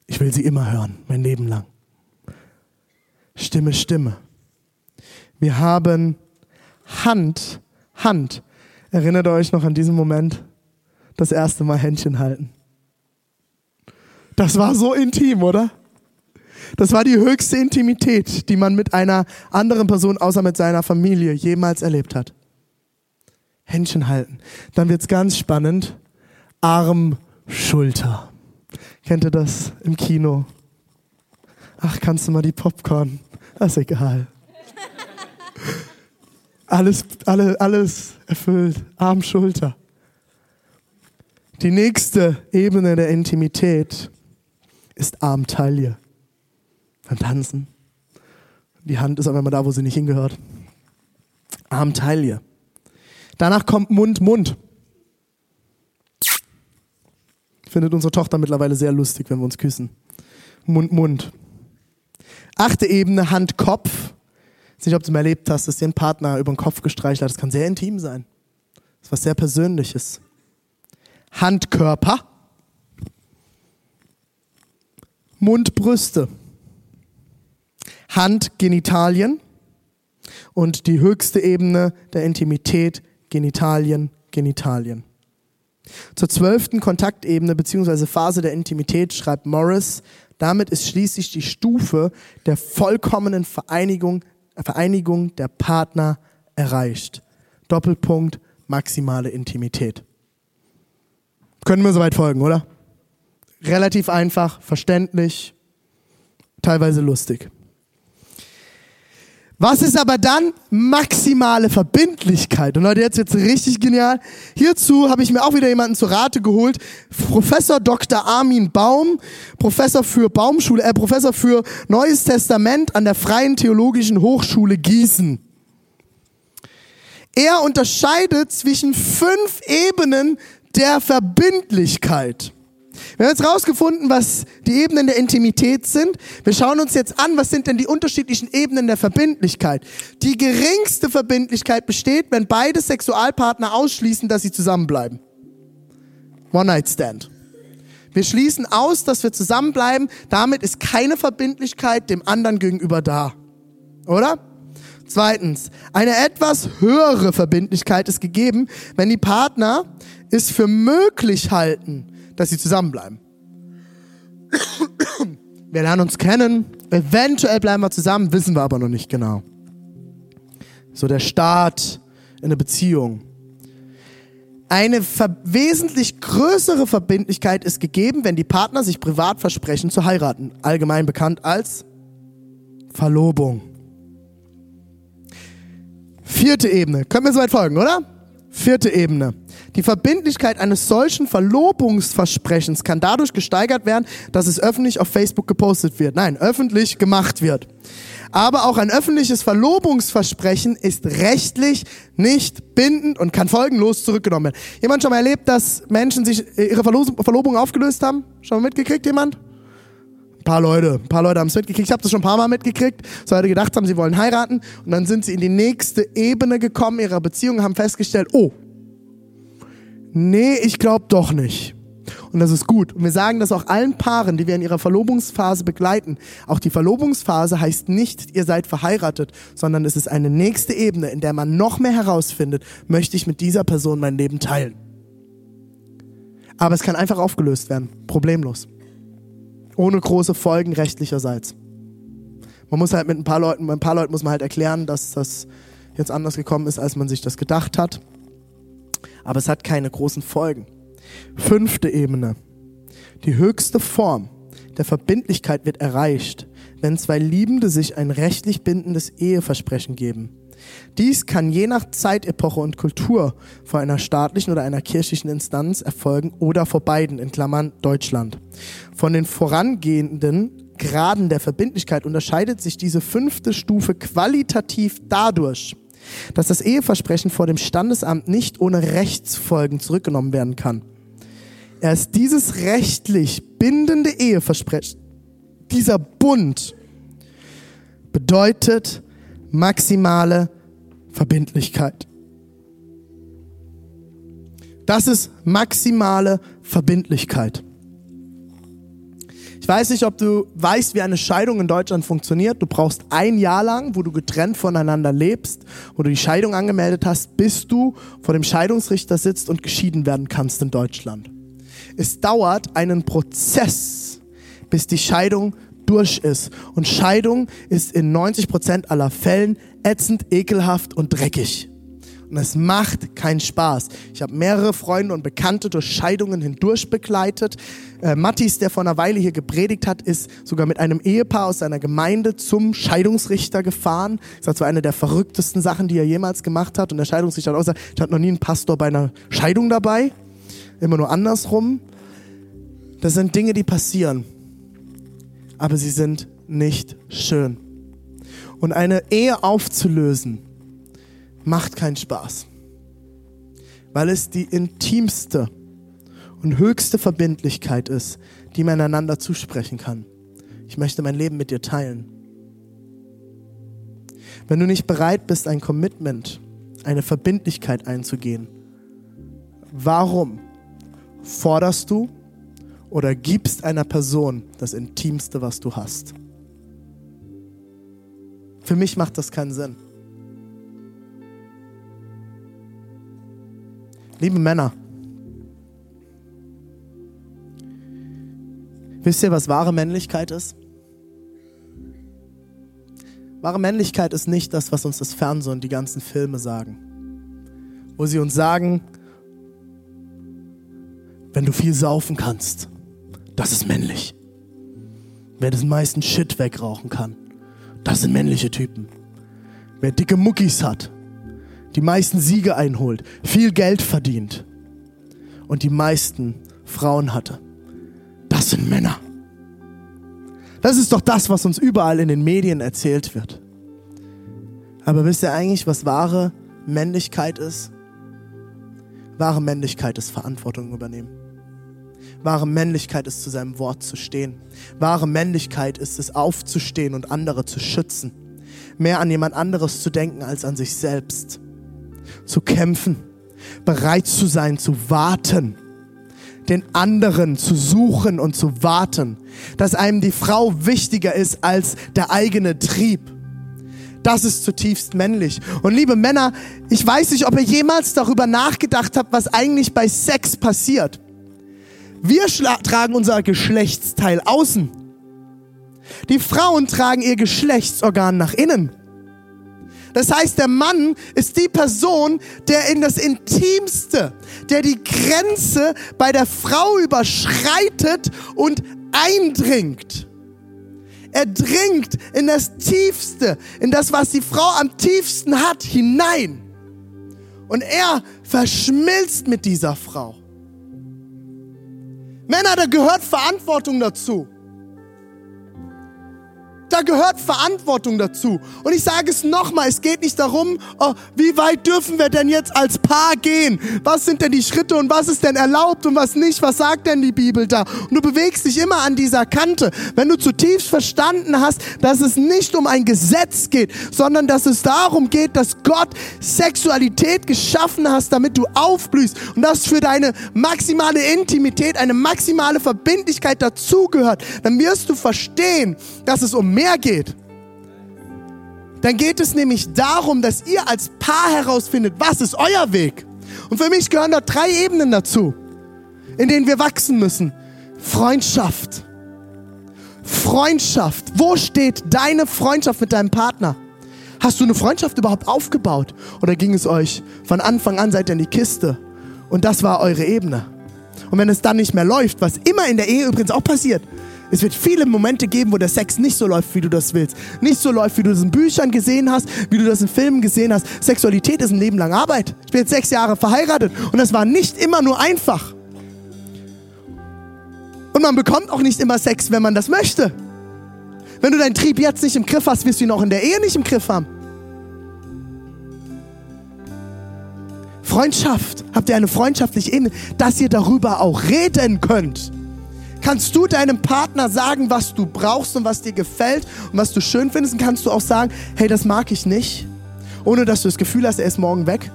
Ich will sie immer hören, mein Leben lang. Stimme, Stimme. Wir haben Hand, Hand. Erinnert euch noch an diesen Moment? Das erste Mal Händchen halten. Das war so intim, oder? Das war die höchste Intimität, die man mit einer anderen Person außer mit seiner Familie jemals erlebt hat. Händchen halten. Dann wird's ganz spannend. Arm, Schulter. Kennt ihr das im Kino? Ach, kannst du mal die Popcorn? Das ist egal. Alles, alle, alles erfüllt. Arm, Schulter. Die nächste Ebene der Intimität ist Arm-Taille. Beim Tanzen. Die Hand ist aber immer da, wo sie nicht hingehört. Arm-Taille. Danach kommt Mund-Mund. Findet unsere Tochter mittlerweile sehr lustig, wenn wir uns küssen. Mund-Mund. Achte Ebene, Hand-Kopf. Ich weiß nicht, ob du mal erlebt hast, dass dir ein Partner über den Kopf gestreichelt hat. Das kann sehr intim sein. Das ist was sehr Persönliches. Handkörper. Mundbrüste. Handgenitalien. Und die höchste Ebene der Intimität, Genitalien, Genitalien. Zur zwölften Kontaktebene bzw. Phase der Intimität schreibt Morris, damit ist schließlich die Stufe der vollkommenen Vereinigung, Vereinigung der Partner erreicht. Doppelpunkt, maximale Intimität. Können wir soweit folgen, oder? Relativ einfach, verständlich, teilweise lustig. Was ist aber dann maximale Verbindlichkeit? Und Leute, jetzt wird's richtig genial. Hierzu habe ich mir auch wieder jemanden zu Rate geholt. Professor Dr. Armin Baum, Professor für Baumschule, äh, Professor für Neues Testament an der Freien Theologischen Hochschule Gießen. Er unterscheidet zwischen fünf Ebenen der Verbindlichkeit. Wir haben jetzt rausgefunden, was die Ebenen der Intimität sind. Wir schauen uns jetzt an, was sind denn die unterschiedlichen Ebenen der Verbindlichkeit. Die geringste Verbindlichkeit besteht, wenn beide Sexualpartner ausschließen, dass sie zusammenbleiben. One Night Stand. Wir schließen aus, dass wir zusammenbleiben. Damit ist keine Verbindlichkeit dem anderen gegenüber da. Oder? Zweitens, eine etwas höhere Verbindlichkeit ist gegeben, wenn die Partner es für möglich halten, dass sie zusammenbleiben. Wir lernen uns kennen, eventuell bleiben wir zusammen, wissen wir aber noch nicht genau. So der Start in eine Beziehung. Eine wesentlich größere Verbindlichkeit ist gegeben, wenn die Partner sich privat versprechen zu heiraten, allgemein bekannt als Verlobung. Vierte Ebene. Können wir soweit folgen, oder? Vierte Ebene. Die Verbindlichkeit eines solchen Verlobungsversprechens kann dadurch gesteigert werden, dass es öffentlich auf Facebook gepostet wird. Nein, öffentlich gemacht wird. Aber auch ein öffentliches Verlobungsversprechen ist rechtlich nicht bindend und kann folgenlos zurückgenommen werden. Jemand schon mal erlebt, dass Menschen sich äh, ihre Verlobung aufgelöst haben? Schon mal mitgekriegt, jemand? Ein paar Leute, ein paar Leute haben es mitgekriegt. Ich habe das schon ein paar Mal mitgekriegt. So Leute gedacht haben, sie wollen heiraten. Und dann sind sie in die nächste Ebene gekommen ihrer Beziehung, haben festgestellt, oh, nee, ich glaube doch nicht. Und das ist gut. Und wir sagen das auch allen Paaren, die wir in ihrer Verlobungsphase begleiten. Auch die Verlobungsphase heißt nicht, ihr seid verheiratet, sondern es ist eine nächste Ebene, in der man noch mehr herausfindet, möchte ich mit dieser Person mein Leben teilen. Aber es kann einfach aufgelöst werden. Problemlos. Ohne große Folgen rechtlicherseits. Man muss halt mit ein paar Leuten, mit ein paar Leuten muss man halt erklären, dass das jetzt anders gekommen ist, als man sich das gedacht hat. aber es hat keine großen Folgen. Fünfte Ebene. Die höchste Form der Verbindlichkeit wird erreicht, wenn zwei Liebende sich ein rechtlich bindendes Eheversprechen geben. Dies kann je nach Zeitepoche und Kultur vor einer staatlichen oder einer kirchlichen Instanz erfolgen oder vor beiden, in Klammern Deutschland. Von den vorangehenden Graden der Verbindlichkeit unterscheidet sich diese fünfte Stufe qualitativ dadurch, dass das Eheversprechen vor dem Standesamt nicht ohne Rechtsfolgen zurückgenommen werden kann. Erst dieses rechtlich bindende Eheversprechen, dieser Bund, bedeutet maximale Verbindlichkeit. Das ist maximale Verbindlichkeit. Ich weiß nicht, ob du weißt, wie eine Scheidung in Deutschland funktioniert. Du brauchst ein Jahr lang, wo du getrennt voneinander lebst, wo du die Scheidung angemeldet hast, bis du vor dem Scheidungsrichter sitzt und geschieden werden kannst in Deutschland. Es dauert einen Prozess, bis die Scheidung durch ist. Und Scheidung ist in 90 Prozent aller Fällen ätzend, ekelhaft und dreckig. Und es macht keinen Spaß. Ich habe mehrere Freunde und Bekannte durch Scheidungen hindurch begleitet. Äh, Mattis, der vor einer Weile hier gepredigt hat, ist sogar mit einem Ehepaar aus seiner Gemeinde zum Scheidungsrichter gefahren. Das war eine der verrücktesten Sachen, die er jemals gemacht hat. Und der Scheidungsrichter hat auch gesagt, ich hatte noch nie einen Pastor bei einer Scheidung dabei. Immer nur andersrum. Das sind Dinge, die passieren. Aber sie sind nicht schön. Und eine Ehe aufzulösen, macht keinen Spaß, weil es die intimste und höchste Verbindlichkeit ist, die man einander zusprechen kann. Ich möchte mein Leben mit dir teilen. Wenn du nicht bereit bist, ein Commitment, eine Verbindlichkeit einzugehen, warum forderst du oder gibst einer Person das Intimste, was du hast? Für mich macht das keinen Sinn. Liebe Männer, wisst ihr, was wahre Männlichkeit ist? Wahre Männlichkeit ist nicht das, was uns das Fernsehen und die ganzen Filme sagen. Wo sie uns sagen, wenn du viel saufen kannst, das ist männlich. Wer den meisten Shit wegrauchen kann, das sind männliche Typen. Wer dicke Muckis hat, die meisten Siege einholt, viel Geld verdient und die meisten Frauen hatte. Das sind Männer. Das ist doch das, was uns überall in den Medien erzählt wird. Aber wisst ihr eigentlich, was wahre Männlichkeit ist? Wahre Männlichkeit ist Verantwortung übernehmen. Wahre Männlichkeit ist zu seinem Wort zu stehen. Wahre Männlichkeit ist es aufzustehen und andere zu schützen. Mehr an jemand anderes zu denken als an sich selbst zu kämpfen, bereit zu sein, zu warten, den anderen zu suchen und zu warten, dass einem die Frau wichtiger ist als der eigene Trieb. Das ist zutiefst männlich. Und liebe Männer, ich weiß nicht, ob ihr jemals darüber nachgedacht habt, was eigentlich bei Sex passiert. Wir tragen unser Geschlechtsteil außen. Die Frauen tragen ihr Geschlechtsorgan nach innen. Das heißt, der Mann ist die Person, der in das Intimste, der die Grenze bei der Frau überschreitet und eindringt. Er dringt in das Tiefste, in das, was die Frau am tiefsten hat, hinein. Und er verschmilzt mit dieser Frau. Männer, da gehört Verantwortung dazu. Da gehört Verantwortung dazu. Und ich sage es nochmal, es geht nicht darum, oh, wie weit dürfen wir denn jetzt als Paar gehen? Was sind denn die Schritte und was ist denn erlaubt und was nicht? Was sagt denn die Bibel da? Und du bewegst dich immer an dieser Kante. Wenn du zutiefst verstanden hast, dass es nicht um ein Gesetz geht, sondern dass es darum geht, dass Gott Sexualität geschaffen hast, damit du aufblühst und dass für deine maximale Intimität eine maximale Verbindlichkeit dazugehört, dann wirst du verstehen, dass es um mehr mehr geht, dann geht es nämlich darum, dass ihr als Paar herausfindet, was ist euer Weg. Und für mich gehören da drei Ebenen dazu, in denen wir wachsen müssen. Freundschaft. Freundschaft. Wo steht deine Freundschaft mit deinem Partner? Hast du eine Freundschaft überhaupt aufgebaut? Oder ging es euch von Anfang an, seid ihr in die Kiste Und das war eure Ebene. Und wenn es dann nicht mehr läuft, was immer in der Ehe übrigens auch passiert, es wird viele Momente geben, wo der Sex nicht so läuft, wie du das willst. Nicht so läuft, wie du das in Büchern gesehen hast, wie du das in Filmen gesehen hast. Sexualität ist ein Leben lang Arbeit. Ich bin jetzt sechs Jahre verheiratet und es war nicht immer nur einfach. Und man bekommt auch nicht immer Sex, wenn man das möchte. Wenn du deinen Trieb jetzt nicht im Griff hast, wirst du ihn auch in der Ehe nicht im Griff haben. Freundschaft. Habt ihr eine freundschaftliche Ebene, dass ihr darüber auch reden könnt? Kannst du deinem Partner sagen, was du brauchst und was dir gefällt und was du schön findest? Und kannst du auch sagen, hey, das mag ich nicht, ohne dass du das Gefühl hast, er ist morgen weg?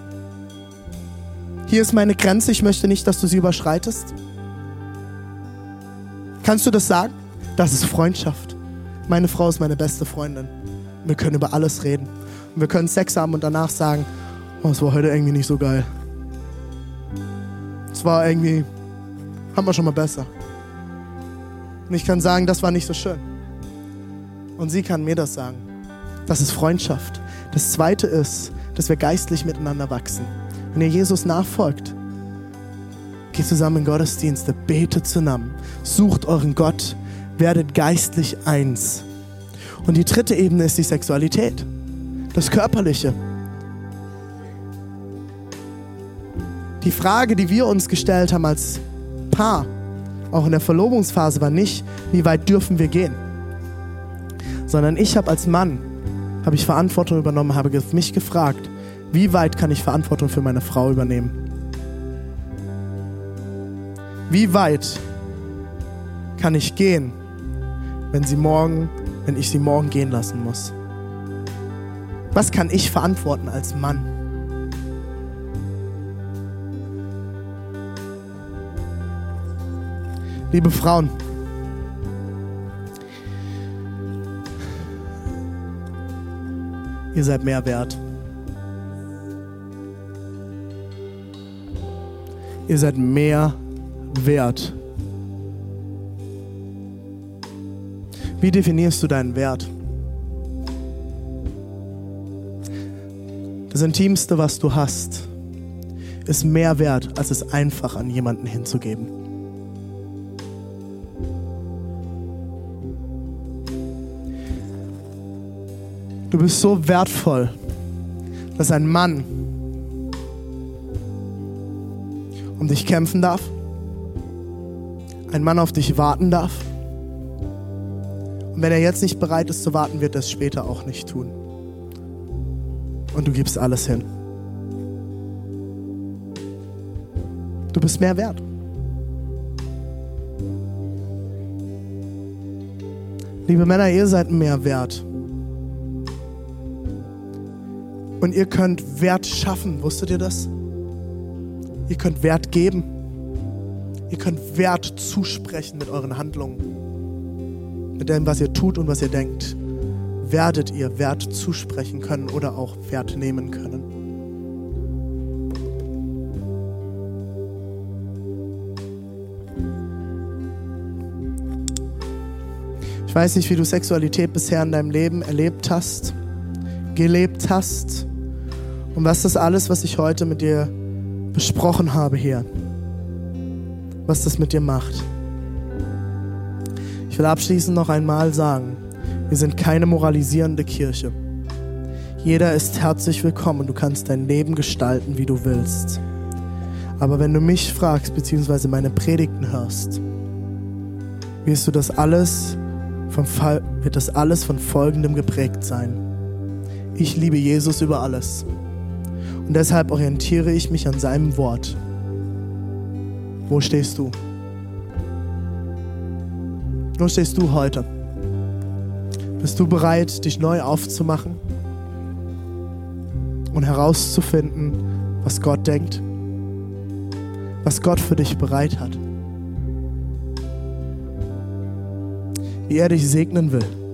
Hier ist meine Grenze, ich möchte nicht, dass du sie überschreitest. Kannst du das sagen? Das ist Freundschaft. Meine Frau ist meine beste Freundin. Wir können über alles reden. Und wir können Sex haben und danach sagen, oh, es war heute irgendwie nicht so geil. Es war irgendwie, haben wir schon mal besser. Und ich kann sagen, das war nicht so schön. Und sie kann mir das sagen. Das ist Freundschaft. Das Zweite ist, dass wir geistlich miteinander wachsen. Wenn ihr Jesus nachfolgt, geht zusammen in Gottesdienste, betet zusammen, sucht euren Gott, werdet geistlich eins. Und die dritte Ebene ist die Sexualität, das Körperliche. Die Frage, die wir uns gestellt haben als Paar, auch in der Verlobungsphase war nicht, wie weit dürfen wir gehen, sondern ich habe als Mann habe ich Verantwortung übernommen, habe mich gefragt, wie weit kann ich Verantwortung für meine Frau übernehmen? Wie weit kann ich gehen, wenn sie morgen, wenn ich sie morgen gehen lassen muss? Was kann ich verantworten als Mann? Liebe Frauen, ihr seid mehr wert. Ihr seid mehr wert. Wie definierst du deinen Wert? Das Intimste, was du hast, ist mehr wert, als es einfach an jemanden hinzugeben. Du bist so wertvoll, dass ein Mann um dich kämpfen darf, ein Mann auf dich warten darf. Und wenn er jetzt nicht bereit ist zu warten, wird er es später auch nicht tun. Und du gibst alles hin. Du bist mehr wert. Liebe Männer, ihr seid mehr wert. Und ihr könnt Wert schaffen. Wusstet ihr das? Ihr könnt Wert geben. Ihr könnt Wert zusprechen mit euren Handlungen. Mit dem, was ihr tut und was ihr denkt. Werdet ihr Wert zusprechen können oder auch Wert nehmen können. Ich weiß nicht, wie du Sexualität bisher in deinem Leben erlebt hast, gelebt hast und was das alles, was ich heute mit dir besprochen habe hier, was das mit dir macht. Ich will abschließend noch einmal sagen, wir sind keine moralisierende Kirche. Jeder ist herzlich willkommen und du kannst dein Leben gestalten, wie du willst. Aber wenn du mich fragst, beziehungsweise meine Predigten hörst, wirst du das alles vom wird das alles von Folgendem geprägt sein. Ich liebe Jesus über alles. Und deshalb orientiere ich mich an seinem Wort. Wo stehst du? Wo stehst du heute? Bist du bereit, dich neu aufzumachen und herauszufinden, was Gott denkt? Was Gott für dich bereit hat? Wie er dich segnen will?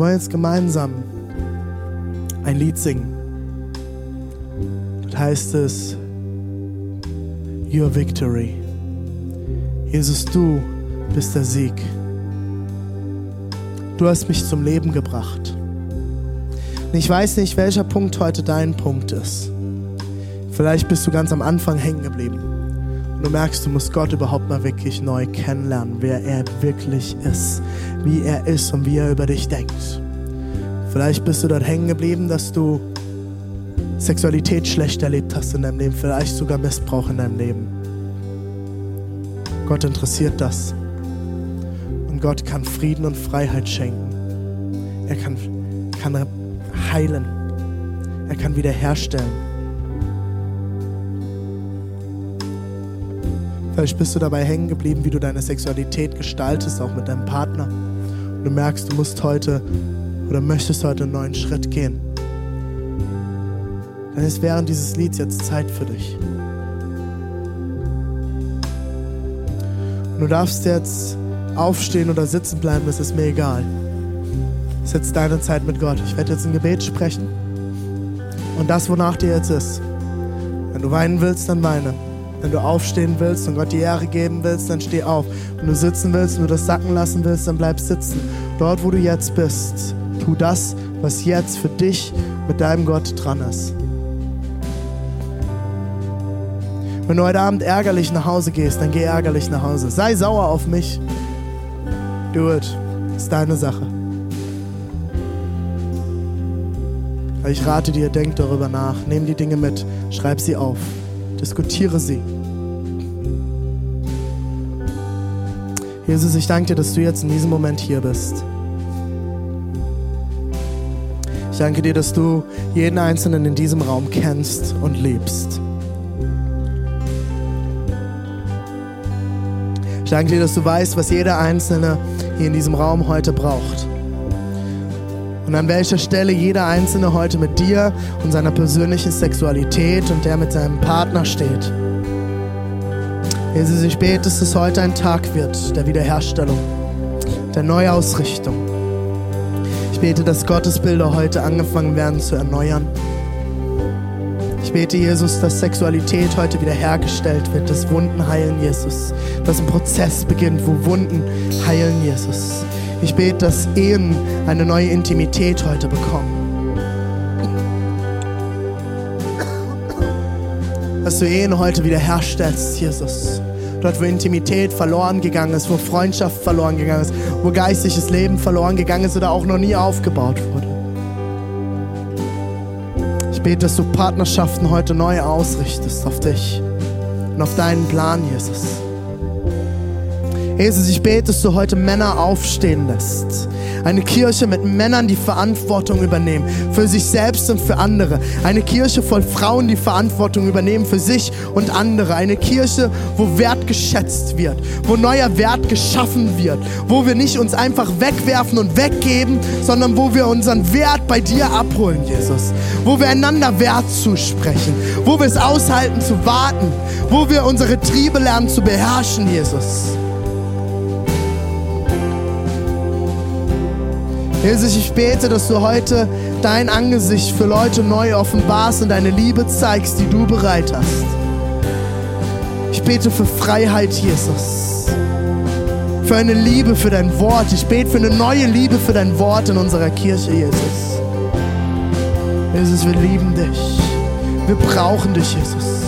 Wir wollen jetzt gemeinsam ein Lied singen. Dort heißt es Your Victory. Jesus, du bist der Sieg. Du hast mich zum Leben gebracht. Und ich weiß nicht, welcher Punkt heute dein Punkt ist. Vielleicht bist du ganz am Anfang hängen geblieben. Du merkst, du musst Gott überhaupt mal wirklich neu kennenlernen, wer er wirklich ist, wie er ist und wie er über dich denkt. Vielleicht bist du dort hängen geblieben, dass du Sexualität schlecht erlebt hast in deinem Leben, vielleicht sogar Missbrauch in deinem Leben. Gott interessiert das. Und Gott kann Frieden und Freiheit schenken. Er kann, kann heilen. Er kann wiederherstellen. Vielleicht bist du dabei hängen geblieben, wie du deine Sexualität gestaltest, auch mit deinem Partner. Und du merkst, du musst heute oder möchtest heute einen neuen Schritt gehen. Dann ist während dieses Lieds jetzt Zeit für dich. Und du darfst jetzt aufstehen oder sitzen bleiben, das ist mir egal. Das ist jetzt deine Zeit mit Gott. Ich werde jetzt ein Gebet sprechen. Und das, wonach dir jetzt ist. Wenn du weinen willst, dann weine. Wenn du aufstehen willst und Gott die Ehre geben willst, dann steh auf. Wenn du sitzen willst und du das sacken lassen willst, dann bleib sitzen. Dort, wo du jetzt bist, tu das, was jetzt für dich mit deinem Gott dran ist. Wenn du heute Abend ärgerlich nach Hause gehst, dann geh ärgerlich nach Hause. Sei sauer auf mich. Do it. Ist deine Sache. ich rate dir, denk darüber nach. Nimm die Dinge mit. Schreib sie auf. Diskutiere sie. Jesus, ich danke dir, dass du jetzt in diesem Moment hier bist. Ich danke dir, dass du jeden Einzelnen in diesem Raum kennst und liebst. Ich danke dir, dass du weißt, was jeder Einzelne hier in diesem Raum heute braucht. Und an welcher Stelle jeder Einzelne heute mit dir und seiner persönlichen Sexualität und der mit seinem Partner steht. Jesus, ich bete, dass es heute ein Tag wird der Wiederherstellung, der Neuausrichtung. Ich bete, dass Gottesbilder heute angefangen werden zu erneuern. Ich bete, Jesus, dass Sexualität heute wiederhergestellt wird, dass Wunden heilen, Jesus. Dass ein Prozess beginnt, wo Wunden heilen, Jesus. Ich bete, dass Ehen eine neue Intimität heute bekommen. Dass du Ehen heute wiederherstellst, Jesus. Dort, wo Intimität verloren gegangen ist, wo Freundschaft verloren gegangen ist, wo geistliches Leben verloren gegangen ist oder auch noch nie aufgebaut wurde. Ich bete, dass du Partnerschaften heute neu ausrichtest auf dich und auf deinen Plan, Jesus. Jesus, ich bete, dass du heute Männer aufstehen lässt. Eine Kirche mit Männern, die Verantwortung übernehmen für sich selbst und für andere. Eine Kirche voll Frauen, die Verantwortung übernehmen für sich und andere. Eine Kirche, wo Wert geschätzt wird, wo neuer Wert geschaffen wird, wo wir nicht uns einfach wegwerfen und weggeben, sondern wo wir unseren Wert bei dir abholen, Jesus. Wo wir einander Wert zusprechen, wo wir es aushalten zu warten, wo wir unsere Triebe lernen zu beherrschen, Jesus. Jesus, ich bete, dass du heute dein Angesicht für Leute neu offenbarst und deine Liebe zeigst, die du bereit hast. Ich bete für Freiheit, Jesus. Für eine Liebe für dein Wort. Ich bete für eine neue Liebe für dein Wort in unserer Kirche, Jesus. Jesus, wir lieben dich. Wir brauchen dich, Jesus.